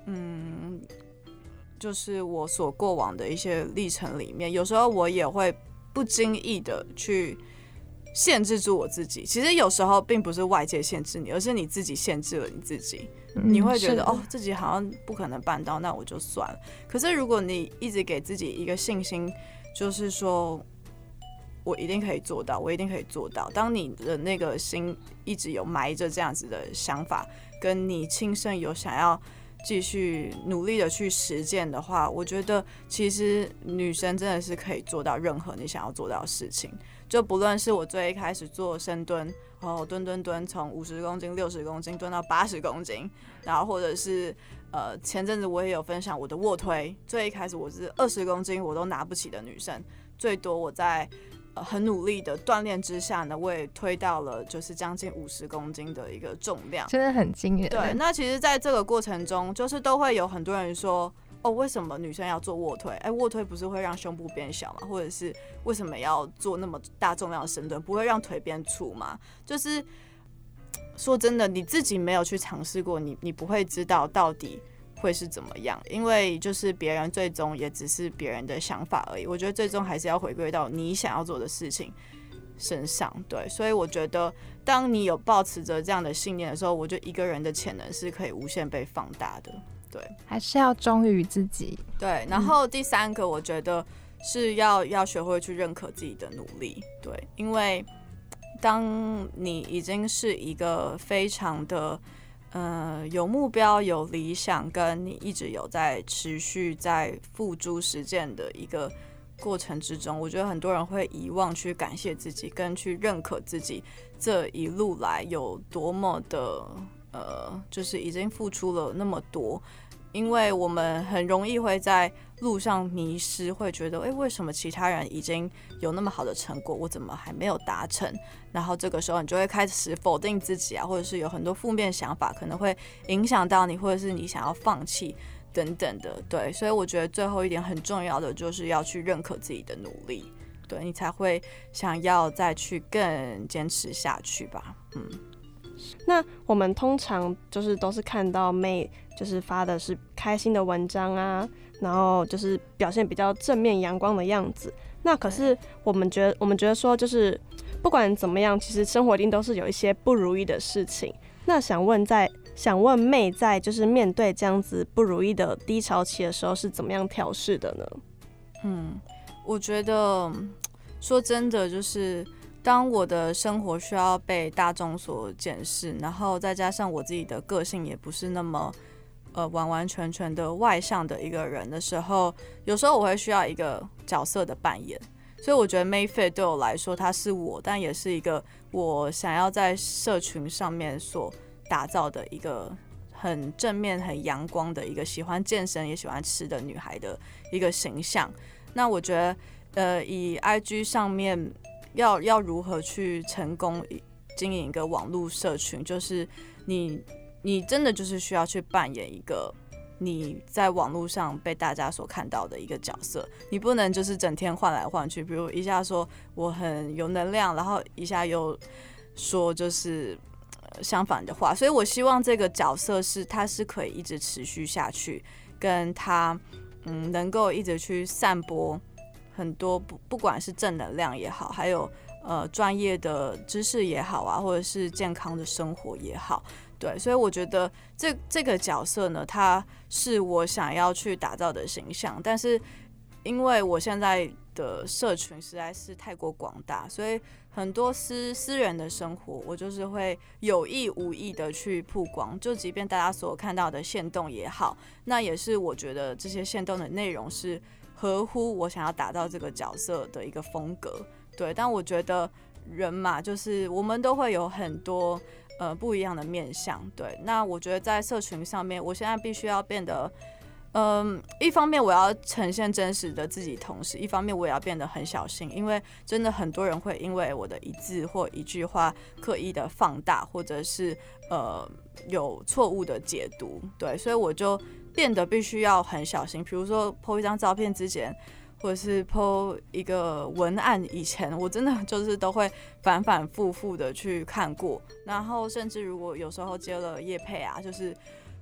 嗯，就是我所过往的一些历程里面，有时候我也会不经意的去限制住我自己。其实有时候并不是外界限制你，而是你自己限制了你自己。你会觉得嗯哦，自己好像不可能办到，那我就算了。可是如果你一直给自己一个信心，就是说我一定可以做到，我一定可以做到。当你的那个心一直有埋着这样子的想法，跟你亲身有想要继续努力的去实践的话，我觉得其实女生真的是可以做到任何你想要做到的事情。就不论是我最一开始做深蹲，然后蹲蹲蹲，从五十公斤、六十公斤蹲到八十公斤，然后或者是呃前阵子我也有分享我的卧推，最一开始我是二十公斤我都拿不起的女生，最多我在呃很努力的锻炼之下呢，我也推到了就是将近五十公斤的一个重量。真的很惊人。对，那其实在这个过程中，就是都会有很多人说，哦，为什么女生要做卧推？哎，卧推不是会让胸部变小吗？或者是为什么要做那么大重量的深蹲？不会让腿变粗吗？就是说真的，你自己没有去尝试过，你你不会知道到底会是怎么样，因为就是别人最终也只是别人的想法而已。我觉得最终还是要回归到你想要做的事情身上。对，所以我觉得当你有抱持着这样的信念的时候，我觉得一个人的潜能是可以无限被放大的。对还是要忠于自己。对，然后第三个，我觉得是要要学会去认可自己的努力。对，因为当你已经是一个非常的呃有目标、有理想，跟你一直有在持续在付诸实践的一个过程之中，我觉得很多人会遗忘去感谢自己，跟去认可自己这一路来有多么的呃，就是已经付出了那么多。因为我们很容易会在路上迷失，会觉得，诶，为什么其他人已经有那么好的成果，我怎么还没有达成？然后这个时候你就会开始否定自己啊，或者是有很多负面想法，可能会影响到你，或者是你想要放弃等等的。对，所以我觉得最后一点很重要的就是要去认可自己的努力，对你才会想要再去更坚持下去吧。嗯。那我们通常就是都是看到妹就是发的是开心的文章啊，然后就是表现比较正面阳光的样子。那可是我们觉得，我们觉得说，就是不管怎么样，其实生活一定都是有一些不如意的事情。那想问在想问妹在就是面对这样子不如意的低潮期的时候是怎么样调试的呢？嗯，我觉得说真的，就是当我的生活需要被大众所检视，然后再加上我自己的个性也不是那么呃完完全全的外向的一个人的时候，有时候我会需要一个角色的扮演。所以我觉得 Mayfair 对我来说，它是我，但也是一个我想要在社群上面所打造的一个很正面、很阳光的一个喜欢健身也喜欢吃的女孩的一个形象。那我觉得，呃，以 IG 上面要要如何去成功经营一个网络社群，就是你你真的就是需要去扮演一个你在网络上被大家所看到的一个角色，你不能就是整天换来换去，比如一下说我很有能量，然后一下又说就是。呃相反的话，所以我希望这个角色是它是可以一直持续下去，跟他嗯能够一直去散播很多不不管是正能量也好，还有呃专业的知识也好啊，或者是健康的生活也好，对，所以我觉得这这个角色呢，它是我想要去打造的形象，但是因为我现在的社群实在是太过广大，所以很多私私人的生活，我就是会有意无意的去曝光，就即便大家所看到的线动也好，那也是我觉得这些线动的内容是合乎我想要打造这个角色的一个风格。对，但我觉得人嘛，就是我们都会有很多呃不一样的面相。对，那我觉得在社群上面，我现在必须要变得。嗯，一方面我要呈现真实的自己，同时一方面我也要变得很小心，因为真的很多人会因为我的一字或一句话刻意的放大，或者是呃有错误的解读，对，所以我就变得必须要很小心。比如说 po 一张照片之前，或者是 po 一个文案以前，我真的 就是都会反反复复的去看过，然后甚至如果有时候接了叶配啊，就是。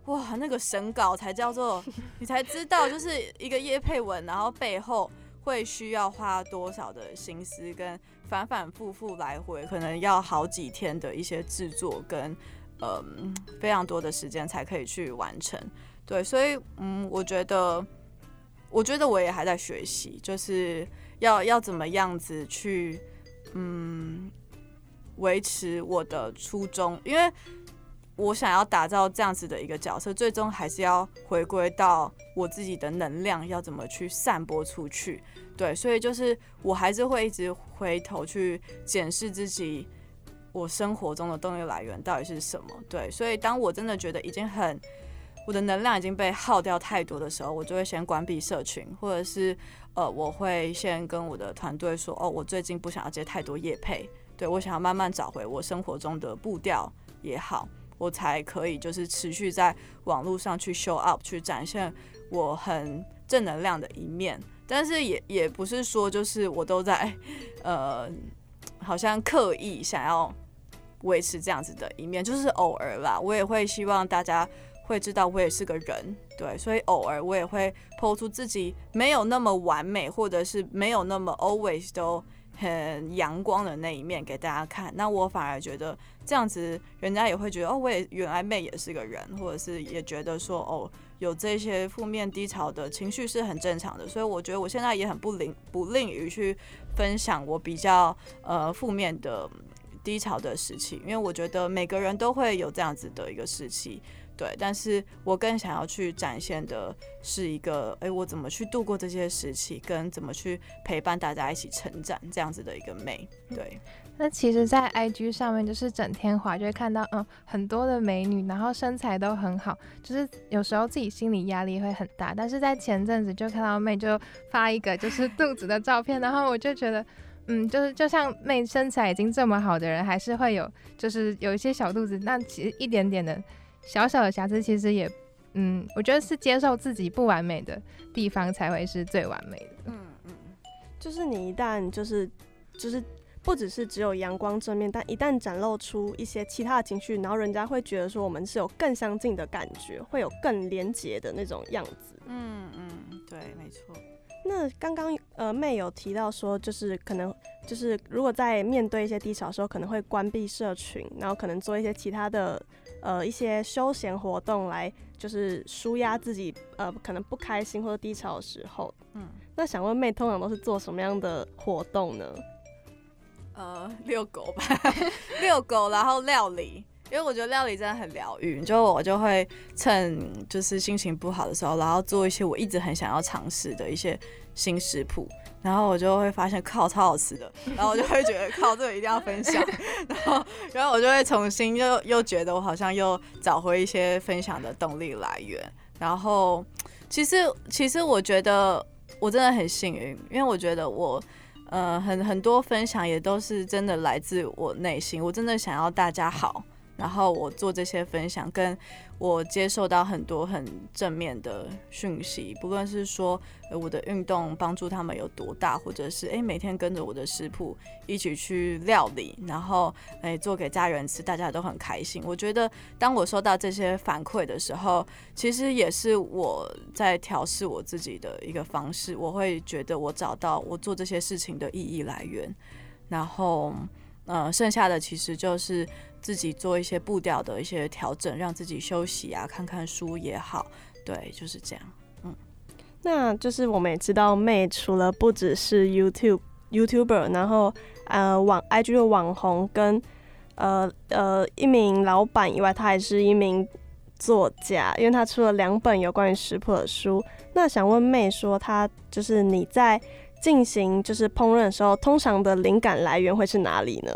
哇，那个审稿才叫做，你才知道，就是一个叶配文，然后背后会需要花多少的心思，跟反反复复来回，可能要好几天的一些制作，跟嗯非常多的时间才可以去完成。对，所以嗯，我觉得，我觉得我也还在学习，就是要要怎么样子去嗯维持我的初衷，因为。我想要打造这样子的一个角色，最终还是要回归到我自己的能量要怎么去散播出去。对，所以就是我还是会一直回头去检视自己，我生活中的动力来源到底是什么。对，所以当我真的觉得已经很我的能量已经被耗掉太多的时候，我就会先关闭社群，或者是呃，我会先跟我的团队说，哦，我最近不想要接太多业配，对我想要慢慢找回我生活中的步调也好。我才可以就是持续在网络上去 show up，去展现我很正能量的一面。但是也也不是说就是我都在 呃，好像刻意想要维持这样子的一面，就是偶尔啦。我也会希望大家会知道我也是个人，对，所以偶尔我也会抛出自己没有那么完美，或者是没有那么 always 都。很阳光的那一面给大家看，那我反而觉得这样子，人家也会觉得哦，我也原来妹也是个人，或者是也觉得说哦，有这些负面低潮的情绪是很正常的。所以我觉得我现在也很不吝不吝于去分享我比较呃负面的低潮的时期，因为我觉得每个人都会有这样子的一个时期。对，但是我更想要去展现的是一个，哎，我怎么去度过这些时期，跟怎么去陪伴大家一起成长，这样子的一个美。对，那其实，在 IG 上面就是整天滑，就会看到，嗯，很多的美女，然后身材都很好，就是有时候自己心理压力会很大。但是在前阵子就看到妹就发一个就是肚子的照片，然后我就觉得，嗯，就是就像妹身材已经这么好的人，还是会有就是有一些小肚子，那其实一点点的。小小的瑕疵其实也，嗯，我觉得是接受自己不完美的地方才会是最完美的。嗯嗯，就是你一旦就是就是不只是只有阳光正面，但一旦展露出一些其他的情绪，然后人家会觉得说我们是有更相近的感觉，会有更连结的那种样子。嗯嗯，对，没错。那刚刚呃妹有提到说，就是可能就是如果在面对一些低潮的时候，可能会关闭社群，然后可能做一些其他的。呃，一些休闲活动来就是舒压自己，呃，可能不开心或者低潮的时候。嗯，那想问妹，通常都是做什么样的活动呢？呃，遛狗吧，遛狗，然后料理，因为我觉得料理真的很疗愈。就我就会趁就是心情不好的时候，然后做一些我一直很想要尝试的一些新食谱。然后我就会发现靠超好吃的，然后我就会觉得靠这个一定要分享，然后然后我就会重新又又觉得我好像又找回一些分享的动力来源。然后其实其实我觉得我真的很幸运，因为我觉得我呃很很多分享也都是真的来自我内心，我真的想要大家好。然后我做这些分享，跟我接受到很多很正面的讯息，不论是说我的运动帮助他们有多大，或者是诶每天跟着我的食谱一起去料理，然后诶做给家人吃，大家都很开心。我觉得当我收到这些反馈的时候，其实也是我在调试我自己的一个方式。我会觉得我找到我做这些事情的意义来源，然后呃剩下的其实就是。自己做一些步调的一些调整，让自己休息啊，看看书也好，对，就是这样。嗯，那就是我们也知道，妹除了不只是 YouTube YouTuber，然后呃网 IG 的网红跟呃呃一名老板以外，她还是一名作家，因为她出了两本有关于食谱的书。那想问妹说，她就是你在进行就是烹饪的时候，通常的灵感来源会是哪里呢？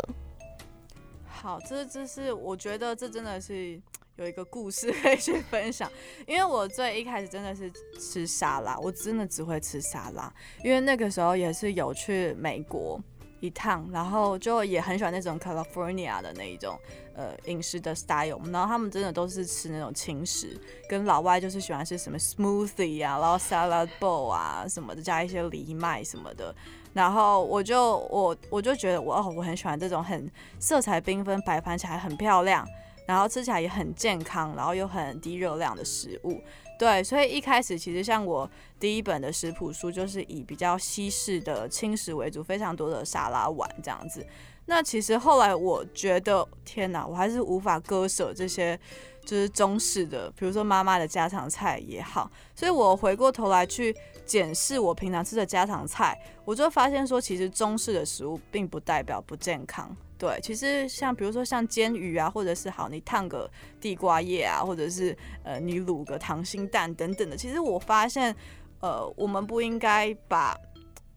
好，这这是我觉得这真的是有一个故事 可以去分享，因为我最一开始真的是吃沙拉，我真的只会吃沙拉，因为那个时候也是有去美国一趟，然后就也很喜欢那种 California 的那一种呃饮食的 style，然后他们真的都是吃那种轻食，跟老外就是喜欢吃什么 smoothie 啊，然后 salad bowl 啊什么的，加一些藜麦什么的。然后我就我我就觉得我哦我很喜欢这种很色彩缤纷、摆盘起来很漂亮，然后吃起来也很健康，然后又很低热量的食物。对，所以一开始其实像我第一本的食谱书就是以比较西式的轻食为主，非常多的沙拉碗这样子。那其实后来我觉得天哪，我还是无法割舍这些就是中式的，比如说妈妈的家常菜也好，所以我回过头来去。检视我平常吃的家常菜，我就发现说，其实中式的食物并不代表不健康。对，其实像比如说像煎鱼啊，或者是好你烫个地瓜叶啊，或者是呃你卤个溏心蛋等等的，其实我发现，呃，我们不应该把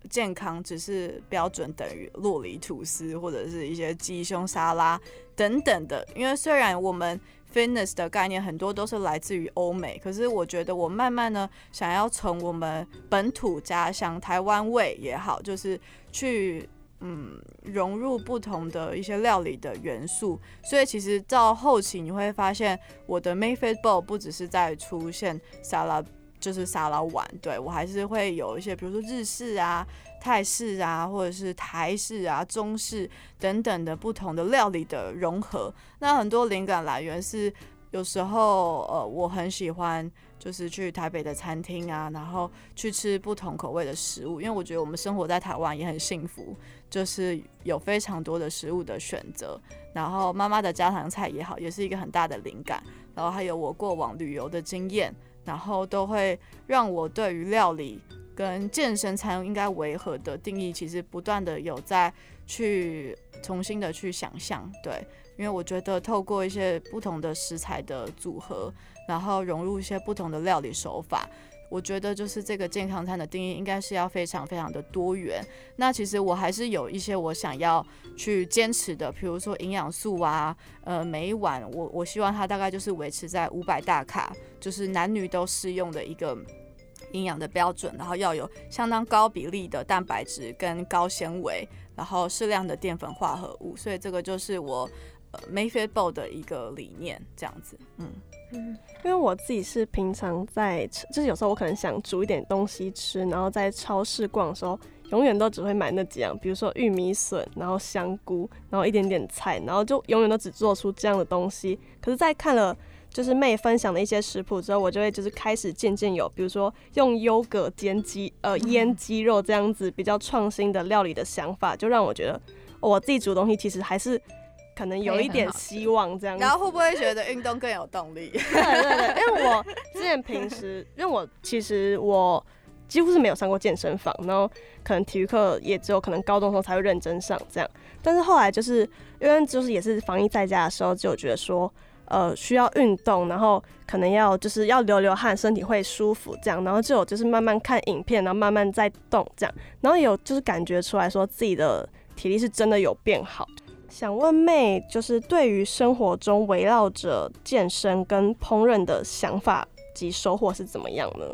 健康只是标准等于洛梨吐司或者是一些鸡胸沙拉等等的，因为虽然我们。Fitness 的概念很多都是来自于欧美，可是我觉得我慢慢呢，想要从我们本土家乡台湾味也好，就是去嗯融入不同的一些料理的元素。所以其实到后期你会发现，我的 May Fit Bowl 不只是在出现沙拉，就是沙拉碗，对我还是会有一些，比如说日式啊。泰式啊，或者是台式啊、中式等等的不同的料理的融合，那很多灵感来源是有时候呃，我很喜欢就是去台北的餐厅啊，然后去吃不同口味的食物，因为我觉得我们生活在台湾也很幸福，就是有非常多的食物的选择。然后妈妈的家常菜也好，也是一个很大的灵感。然后还有我过往旅游的经验，然后都会让我对于料理。跟健身餐应该维和的定义，其实不断的有在去重新的去想象，对，因为我觉得透过一些不同的食材的组合，然后融入一些不同的料理手法，我觉得就是这个健康餐的定义应该是要非常非常的多元。那其实我还是有一些我想要去坚持的，比如说营养素啊，呃，每一碗我我希望它大概就是维持在五百大卡，就是男女都适用的一个。营养的标准，然后要有相当高比例的蛋白质跟高纤维，然后适量的淀粉化合物，所以这个就是我呃 Mayfit Bowl 的一个理念，这样子，嗯嗯，因为我自己是平常在，就是有时候我可能想煮一点东西吃，然后在超市逛的时候，永远都只会买那几样，比如说玉米笋，然后香菇，然后一点点菜，然后就永远都只做出这样的东西。可是，在看了。就是妹分享的一些食谱之后，我就会就是开始渐渐有，比如说用优格煎鸡，呃腌鸡肉这样子比较创新的料理的想法，就让我觉得我自己煮东西其实还是可能有一点希望这样。然后会不会觉得运动更有动力？对对对，因为我之前平时，因为我其实我几乎是没有上过健身房，然后可能体育课也只有可能高中时候才会认真上这样，但是后来就是因为就是也是防疫在家的时候，就觉得说。呃，需要运动，然后可能要就是要流流汗，身体会舒服这样，然后就有就是慢慢看影片，然后慢慢在动这样，然后有就是感觉出来说自己的体力是真的有变好。想问妹，就是对于生活中围绕着健身跟烹饪的想法及收获是怎么样呢？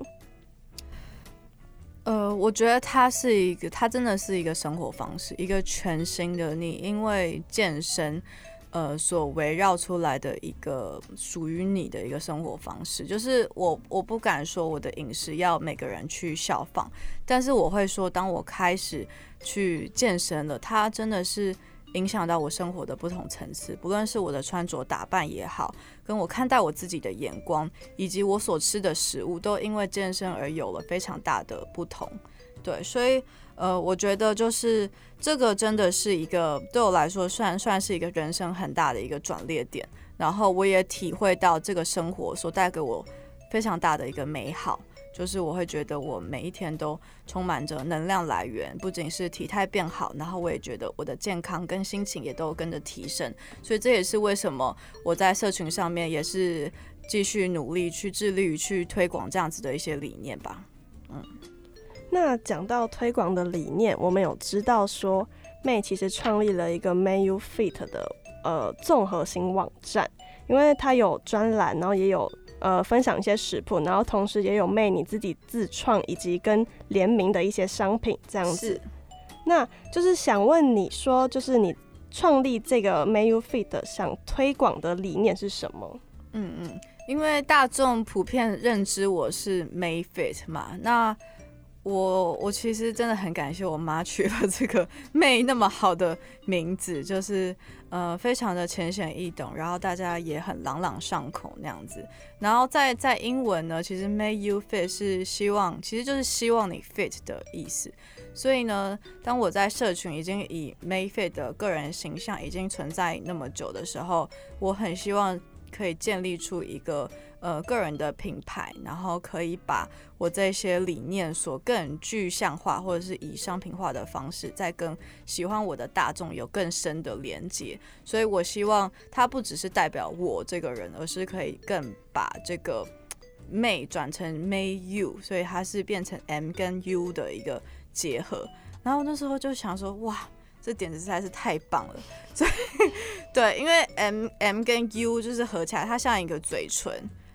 呃，我觉得它是一个，它真的是一个生活方式，一个全新的你，因为健身。呃，所围绕出来的一个属于你的一个生活方式，就是我我不敢说我的饮食要每个人去效仿，但是我会说，当我开始去健身了，它真的是影响到我生活的不同层次，不论是我的穿着打扮也好，跟我看待我自己的眼光，以及我所吃的食物，都因为健身而有了非常大的不同。对，所以。呃，我觉得就是这个真的是一个对我来说算算是一个人生很大的一个转捩点，然后我也体会到这个生活所带给我非常大的一个美好，就是我会觉得我每一天都充满着能量来源，不仅是体态变好，然后我也觉得我的健康跟心情也都跟着提升，所以这也是为什么我在社群上面也是继续努力去致力于去推广这样子的一些理念吧，嗯。那讲到推广的理念，我们有知道说妹其实创立了一个 May You Fit 的呃综合型网站，因为它有专栏，然后也有呃分享一些食谱，然后同时也有妹你自己自创以及跟联名的一些商品这样子是。那就是想问你说，就是你创立这个 May You Fit 想推广的理念是什么？嗯嗯，因为大众普遍认知我是 May Fit 嘛，那我我其实真的很感谢我妈取了这个 May 那么好的名字，就是呃非常的浅显易懂，然后大家也很朗朗上口那样子。然后在在英文呢，其实 May you fit 是希望，其实就是希望你 fit 的意思。所以呢，当我在社群已经以 May fit 的个人形象已经存在那么久的时候，我很希望可以建立出一个呃个人的品牌，然后可以把我这些理念所更具象化，或者是以商品化的方式，再跟喜欢我的大众有更深的连接。所以我希望它不只是代表我这个人，而是可以更把这个 May 转成 May You，所以它是变成 M 跟 U 的一个结合。然后那时候就想说，哇，这点子实在是太棒了。所以对，因为 M M 跟 U 就是合起来，它像一个嘴唇，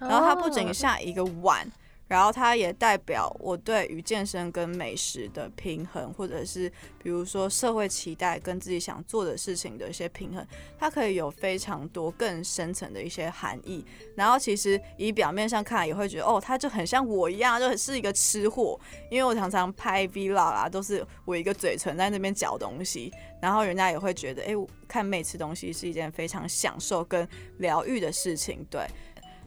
然后它不仅像一个碗。然后它也代表我对于健身跟美食的平衡，或者是比如说社会期待跟自己想做的事情的一些平衡，它可以有非常多更深层的一些含义。然后其实以表面上看，也会觉得哦，它就很像我一样，就是一个吃货，因为我常常拍 vlog 啊，都是我一个嘴唇在那边嚼东西，然后人家也会觉得，哎，看妹吃东西是一件非常享受跟疗愈的事情。对，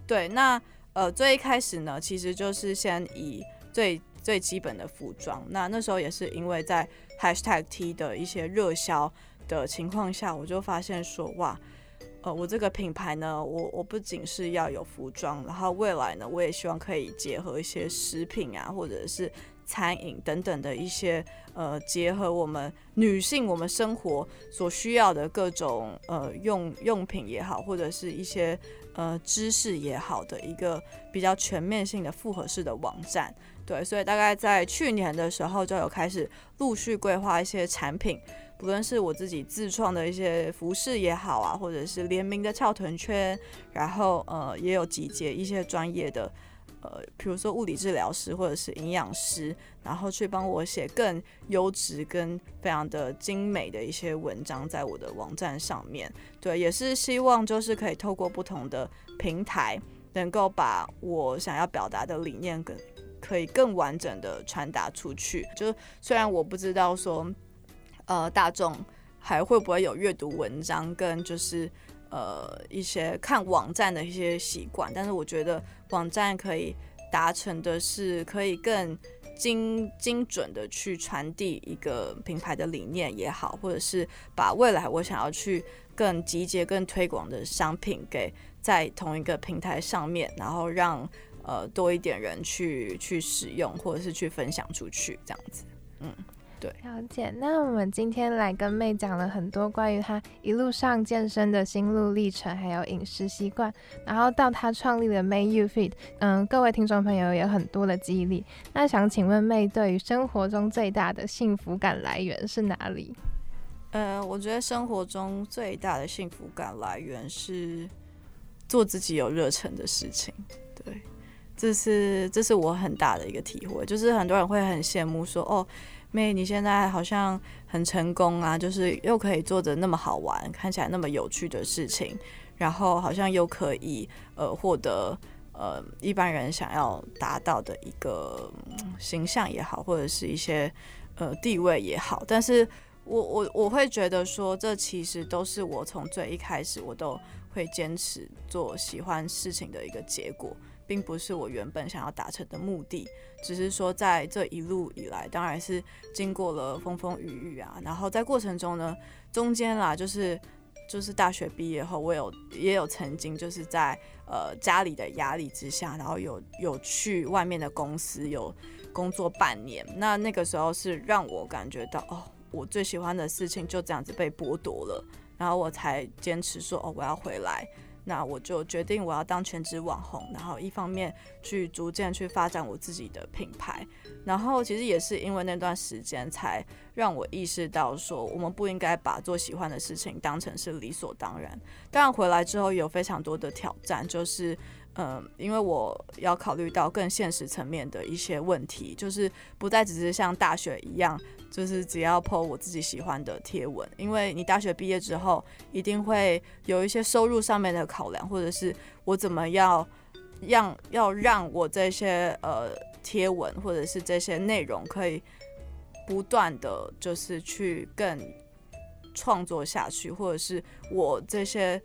对，那。呃，最一开始呢，其实就是先以最最基本的服装。那那时候也是因为在 Hashtag T 的一些热销的情况下，我就发现说，哇，呃，我这个品牌呢，我我不仅是要有服装，然后未来呢，我也希望可以结合一些食品啊，或者是餐饮等等的一些呃，结合我们女性我们生活所需要的各种呃用用品也好，或者是一些。呃，知识也好的一个比较全面性的复合式的网站，对，所以大概在去年的时候就有开始陆续规划一些产品，不论是我自己自创的一些服饰也好啊，或者是联名的翘臀圈，然后呃也有集结一些专业的。呃，比如说物理治疗师或者是营养师，然后去帮我写更优质跟非常的精美的一些文章，在我的网站上面。对，也是希望就是可以透过不同的平台，能够把我想要表达的理念跟可以更完整的传达出去。就虽然我不知道说，呃，大众还会不会有阅读文章跟就是。呃，一些看网站的一些习惯，但是我觉得网站可以达成的是，可以更精精准的去传递一个品牌的理念也好，或者是把未来我想要去更集结、更推广的商品给在同一个平台上面，然后让呃多一点人去去使用，或者是去分享出去，这样子，嗯。对，了解。那我们今天来跟妹讲了很多关于她一路上健身的心路历程，还有饮食习惯，然后到她创立的 May You Fit，嗯，各位听众朋友有很多的激励。那想请问妹，对于生活中最大的幸福感来源是哪里？呃，我觉得生活中最大的幸福感来源是做自己有热忱的事情。对，这是这是我很大的一个体会，就是很多人会很羡慕说，哦。妹，你现在好像很成功啊，就是又可以做着那么好玩、看起来那么有趣的事情，然后好像又可以呃获得呃一般人想要达到的一个形象也好，或者是一些呃地位也好。但是我我我会觉得说，这其实都是我从最一开始我都会坚持做喜欢事情的一个结果。并不是我原本想要达成的目的，只是说在这一路以来，当然是经过了风风雨雨啊。然后在过程中呢，中间啦，就是就是大学毕业后，我有也有曾经就是在呃家里的压力之下，然后有有去外面的公司有工作半年。那那个时候是让我感觉到哦，我最喜欢的事情就这样子被剥夺了，然后我才坚持说哦，我要回来。那我就决定我要当全职网红，然后一方面去逐渐去发展我自己的品牌，然后其实也是因为那段时间才让我意识到说，我们不应该把做喜欢的事情当成是理所当然。当然回来之后有非常多的挑战，就是。嗯，因为我要考虑到更现实层面的一些问题，就是不再只是像大学一样，就是只要 po 我自己喜欢的贴文。因为你大学毕业之后，一定会有一些收入上面的考量，或者是我怎么要让要让我这些呃贴文或者是这些内容可以不断的就是去更创作下去，或者是我这些。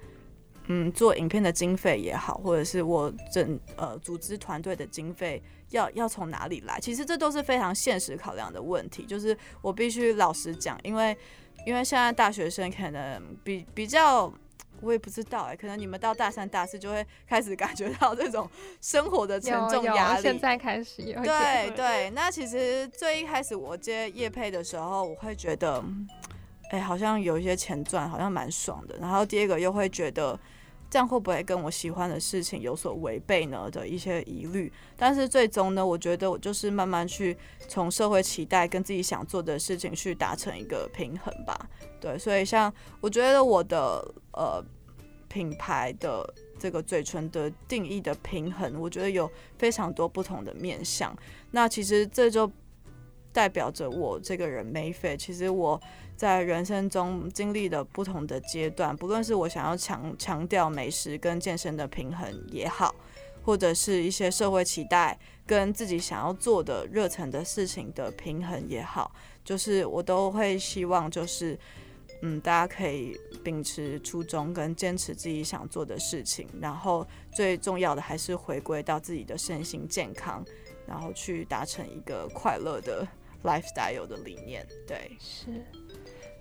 嗯，做影片的经费也好，或者是我整呃组织团队的经费要要从哪里来？其实这都是非常现实考量的问题。就是我必须老实讲，因为因为现在大学生可能比比较，我也不知道哎，可能你们到大三、大四就会 开始感觉到这种生活的沉重压力。现在开始有。对对，那其实最一开始我接叶配的时候，我会觉得。哎，好像有一些钱赚，好像蛮爽的。然后第二个又会觉得，这样会不会跟我喜欢的事情有所违背呢？的一些疑虑。但是最终呢，我觉得我就是慢慢去从社会期待跟自己想做的事情去达成一个平衡吧。对，所以像我觉得我的呃品牌的这个嘴唇的定义的平衡，我觉得有非常多不同的面向。那其实这就代表着我这个人没费。其实我。在人生中经历的不同的阶段，不论是我想要强强调美食跟健身的平衡也好，或者是一些社会期待跟自己想要做的热忱的事情的平衡也好，就是我都会希望，就是嗯，大家可以秉持初衷跟坚持自己想做的事情，然后最重要的还是回归到自己的身心健康，然后去达成一个快乐的 lifestyle 的理念。对，是。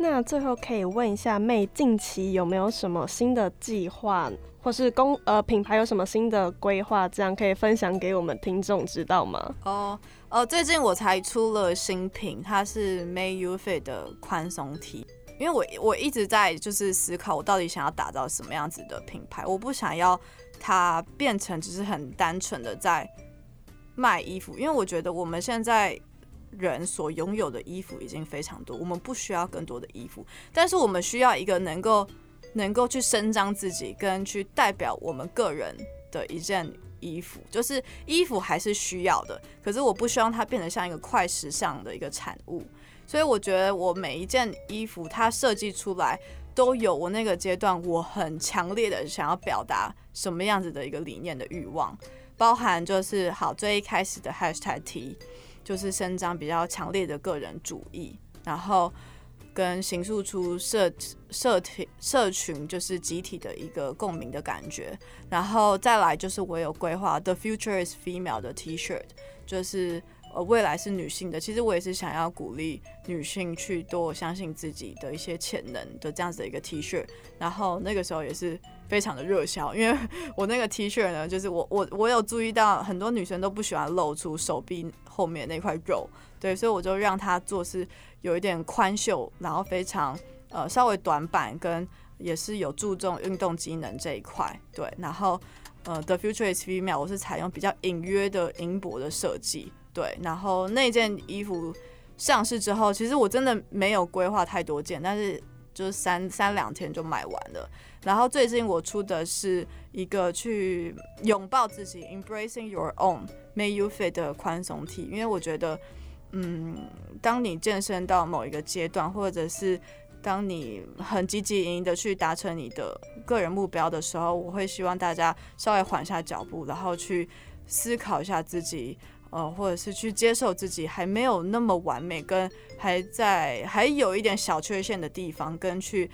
那最后可以问一下妹，近期有没有什么新的计划，或是公呃品牌有什么新的规划，这样可以分享给我们听众知道吗？哦，呃，最近我才出了新品，它是 May You Fit 的宽松 T，因为我我一直在就是思考，我到底想要打造什么样子的品牌，我不想要它变成只是很单纯的在卖衣服，因为我觉得我们现在。人所拥有的衣服已经非常多，我们不需要更多的衣服，但是我们需要一个能够能够去伸张自己，跟去代表我们个人的一件衣服。就是衣服还是需要的，可是我不希望它变得像一个快时尚的一个产物。所以我觉得我每一件衣服它设计出来都有我那个阶段我很强烈的想要表达什么样子的一个理念的欲望，包含就是好最一开始的 hashtag。就是伸张比较强烈的个人主义，然后跟形塑出社社体社群就是集体的一个共鸣的感觉，然后再来就是我有规划 The Future is Female 的 T-shirt，就是呃未来是女性的，其实我也是想要鼓励女性去多相信自己的一些潜能的这样子的一个 T-shirt，然后那个时候也是。非常的热销，因为 我那个 T 恤呢，就是我我我有注意到很多女生都不喜欢露出手臂后面那块肉，对，所以我就让它做是有一点宽袖，然后非常呃稍微短版，跟也是有注重运动机能这一块，对，然后呃 The Future is Female 我是采用比较隐约的银箔的设计，对，然后那件衣服上市之后，其实我真的没有规划太多件，但是就是三三两天就卖完了。然后最近我出的是一个去拥抱自己，embracing your own，may you fit 的宽松 T，因为我觉得，嗯，当你健身到某一个阶段，或者是当你很积极营营的去达成你的个人目标的时候，我会希望大家稍微缓下脚步，然后去思考一下自己，呃，或者是去接受自己还没有那么完美，跟还在还有一点小缺陷的地方，跟去。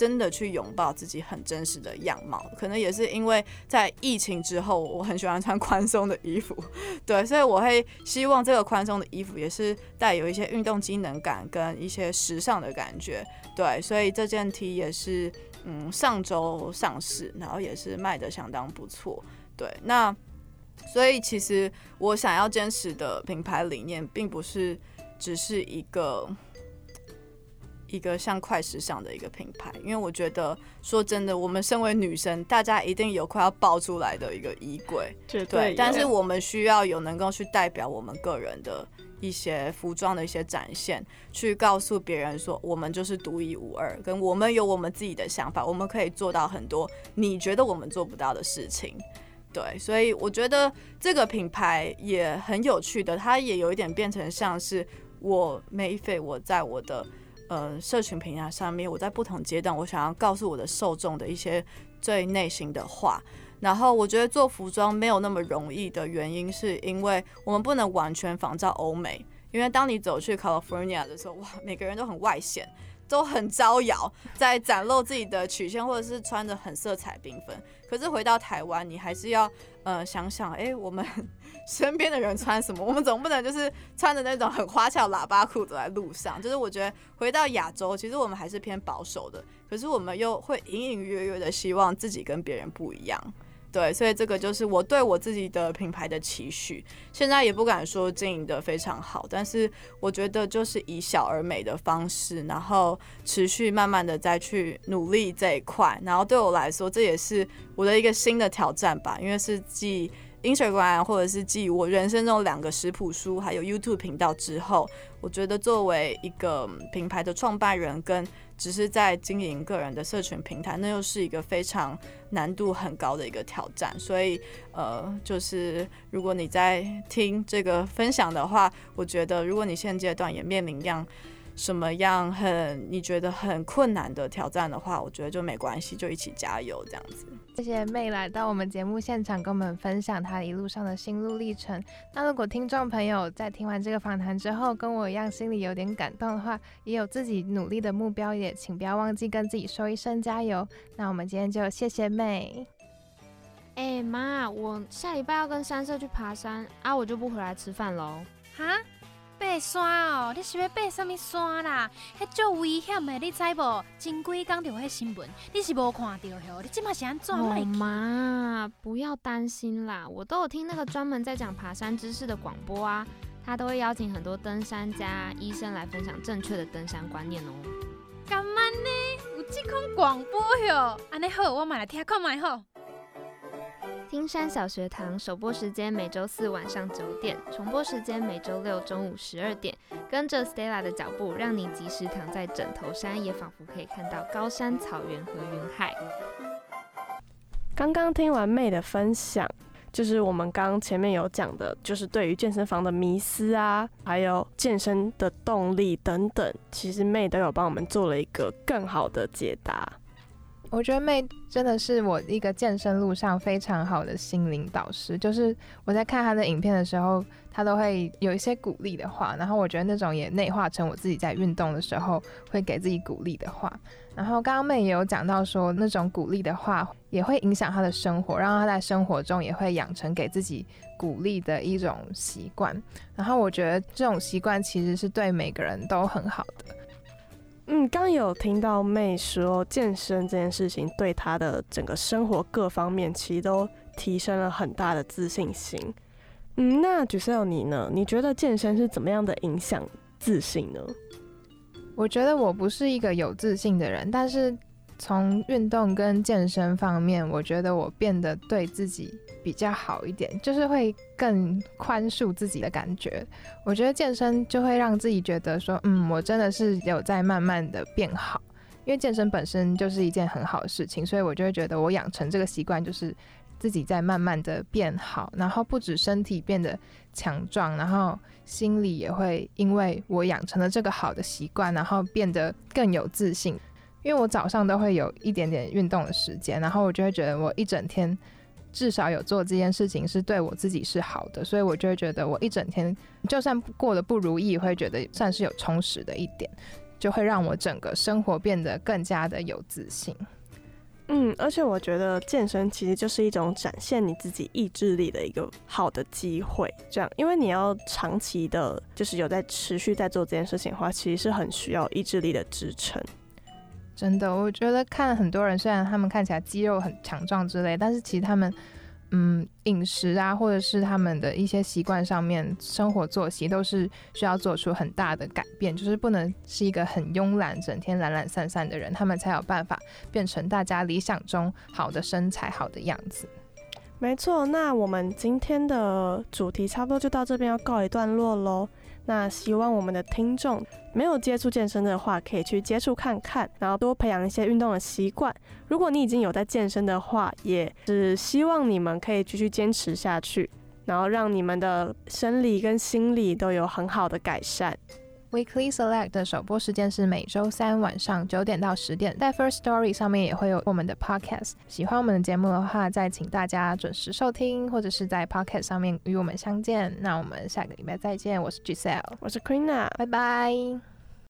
真的去拥抱自己很真实的样貌，可能也是因为在疫情之后，我很喜欢穿宽松的衣服，对，所以我会希望这个宽松的衣服也是带有一些运动机能感跟一些时尚的感觉，对，所以这件 T 也是嗯上周上市，然后也是卖的相当不错，对，那所以其实我想要坚持的品牌理念，并不是只是一个。一个像快时尚的一个品牌，因为我觉得说真的，我们身为女生，大家一定有快要爆出来的一个衣柜，绝对，但是我们需要有能够去代表我们个人的一些服装的一些展现，去告诉别人说我们就是独一无二，跟我们有我们自己的想法，我们可以做到很多你觉得我们做不到的事情。对，所以我觉得这个品牌也很有趣的，它也有一点变成像是我梅菲，我在我的呃社群平台上面，我在不同阶段，我想要告诉我的受众的一些最内心的话。然后我觉得做服装没有那么容易的原因，是因为我们不能完全仿照欧美，因为当你走去 California 的时候，哇，每个人都很外显。都很招摇，在展露自己的曲线，或者是穿的很色彩缤纷。可是回到台湾，你还是要呃想想，哎、我们身边的人穿什么？我们总不能就是穿着那种很花俏喇叭裤走在路上。就是我觉得回到亚洲，其实我们还是偏保守的，可是我们又会隐隐约约的希望自己跟别人不一样。对，所以这个就是我对我自己的品牌的期许。现在也不敢说经营的非常好，但是我觉得就是以小而美的方式，然后持续慢慢的再去努力这一块。然后对我来说，这也是我的一个新的挑战吧，因为是继 Instagram 或者是继我人生中两个食谱书，还有 YouTube 频道之后，我觉得作为一个品牌的创办人跟只是在经营个人的社群平台，那又是一个非常难度很高的一个挑战。所以，呃，就是如果你在听这个分享的话，我觉得如果你现阶段也面临样什么样很你觉得很困难的挑战的话，我觉得就没关系，就一起加油这样子。谢谢妹来到我们节目现场，跟我们分享她一路上的心路历程。那如果听众朋友在听完这个访谈之后，跟我一样心里有点感动的话，也有自己努力的目标，也请不要忘记跟自己说一声加油。那我们今天就谢谢妹。哎、妈，我下礼拜要跟山社去爬山啊，我就不回来吃饭喽。哈？爬山哦，你是要爬什么山啦？迄足危险的，你知无？前几工就有迄新闻，你是无看到吼？你即马是安怎哦卖去？妈，不要担心啦，我都有听那个专门在讲爬山知识的广播啊，他都会邀请很多登山家、医生来分享正确的登山观念哦。干嘛呢？有即款广播哟？安尼好，我嘛来听看卖吼。听山小学堂首播时间每周四晚上九点，重播时间每周六中午十二点。跟着 Stella 的脚步，让你即使躺在枕头山，也仿佛可以看到高山、草原和云海。刚刚听完妹的分享，就是我们刚前面有讲的，就是对于健身房的迷思啊，还有健身的动力等等，其实妹都有帮我们做了一个更好的解答。我觉得妹真的是我一个健身路上非常好的心灵导师。就是我在看她的影片的时候，她都会有一些鼓励的话，然后我觉得那种也内化成我自己在运动的时候会给自己鼓励的话。然后刚刚妹也有讲到说，那种鼓励的话也会影响她的生活，让她在生活中也会养成给自己鼓励的一种习惯。然后我觉得这种习惯其实是对每个人都很好的。嗯，刚有听到妹说健身这件事情对她的整个生活各方面其实都提升了很大的自信心。嗯，那 g i s e l e 你呢？你觉得健身是怎么样的影响自信呢？我觉得我不是一个有自信的人，但是从运动跟健身方面，我觉得我变得对自己比较好一点，就是会更宽恕自己的感觉。我觉得健身就会让自己觉得说，嗯，我真的是有在慢慢的变好，因为健身本身就是一件很好的事情，所以我就会觉得我养成这个习惯就是。自己在慢慢的变好，然后不止身体变得强壮，然后心里也会因为我养成了这个好的习惯，然后变得更有自信。因为我早上都会有一点点运动的时间，然后我就会觉得我一整天至少有做这件事情是对我自己是好的，所以我就会觉得我一整天就算过得不如意，会觉得算是有充实的一点，就会让我整个生活变得更加的有自信。嗯，而且我觉得健身其实就是一种展现你自己意志力的一个好的机会。这样，因为你要长期的，就是有在持续在做这件事情的话，其实是很需要意志力的支撑。真的，我觉得看很多人，虽然他们看起来肌肉很强壮之类，但是其实他们嗯饮食啊，或者是他们的一些习惯上面，生活作息都是需要做出很大的改变，就是不能是一个很慵懒、整天懒懒散散的人，他们才有办法变成大家理想中好的身材、好的样子。没错，那我们今天的主题差不多就到这边要告一段落喽。那希望我们的听众没有接触健身的话，可以去接触看看，然后多培养一些运动的习惯。如果你已经有在健身的话，也是希望你们可以继续坚持下去，然后让你们的生理跟心理都有很好的改善。Weekly Select 的首播时间是每周三晚上九点到十点，在 First Story 上面也会有我们的 Podcast。喜欢我们的节目的话，再请大家准时收听，或者是在 Podcast 上面与我们相见。那我们下个礼拜再见，我是 Giselle，我是 Krina，拜拜。